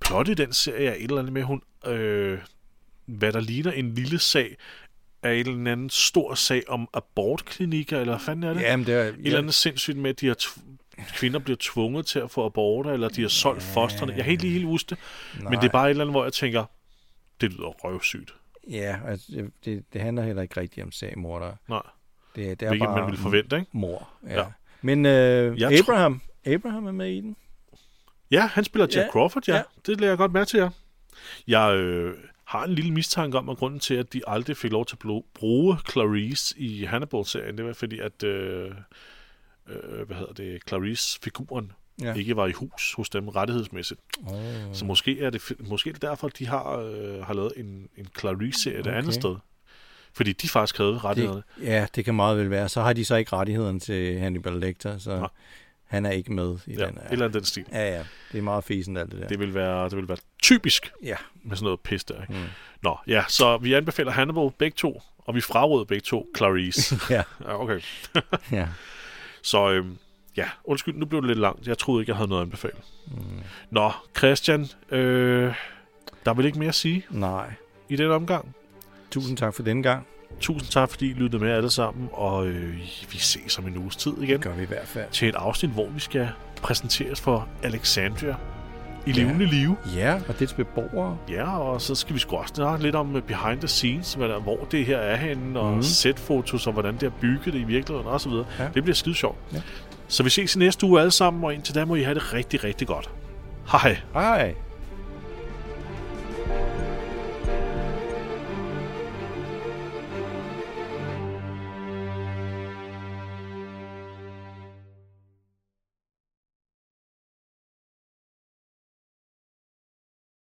Plottet i den serie er et eller andet med, hun, øh, hvad der ligner en lille sag, er en eller anden stor sag om abortklinikker, eller hvad fanden er det? Jamen, det er... Et eller andet sindssygt med, at de har kvinder bliver tvunget til at få aborter, eller de har solgt fosterne. Jeg kan ikke lige helt huske det, men det er bare et eller andet, hvor jeg tænker, det lyder røvsygt. Ja, altså, det, det handler heller ikke rigtigt om sagmordere. Nej, Det, det er hvilket bare man ville forvente, ikke? mor. Ja. Ja. ja. Men øh, Jeg Abraham, Abraham er med i den. Ja, han spiller Jack Ja, ja, Crawford, ja. ja. ja. Det lader jeg godt mærke til, ja. Jeg øh, har en lille mistanke om, at grunden til, at de aldrig fik lov til at bruge Clarice i Hannibal-serien, det var fordi, at øh, øh, hvad hedder det, Clarice-figuren Ja. ikke var i hus hos dem rettighedsmæssigt. Oh. Så måske er det, måske er det derfor, at de har, øh, har lavet en, en Clarice-serie okay. et andet sted. Fordi de faktisk havde rettighederne. Det, ja, det kan meget vel være. Så har de så ikke rettigheden til Hannibal Lecter, så Nej. Han er ikke med i Ja, den et her. eller andet den stil. Ja, ja. Det er meget fæsent alt det der. Det vil være, det vil være typisk Ja. med sådan noget pis der. Ikke? Mm. Nå, ja, så vi anbefaler Hannibal begge to, og vi fraråder begge to Clarice. ja, ja, okay. ja. Så øhm, ja, undskyld, nu blev det lidt langt. Jeg troede ikke, jeg havde noget at anbefale. Mm. Nå, Christian, øh, der er vel ikke mere at sige Nej. i den omgang. Tusind tak for denne gang. Tusind tak, fordi I lyttede med alle sammen, og øh, vi ses om en uges tid igen Det gør vi i hvert fald. til et afsnit, hvor vi skal præsenteres for Alexandria i levende live. Ja, og dets beboere. Ja, og så skal vi sgu også snakke lidt om øh, behind the scenes, hvad der, hvor det her er henne, og mm. setfotos, og hvordan det er bygget det i virkeligheden, og så videre. Ja. Ja. Det bliver skide sjovt. Ja. Så vi ses i næste uge alle sammen, og indtil da må I have det rigtig, rigtig godt. Hej. Hej.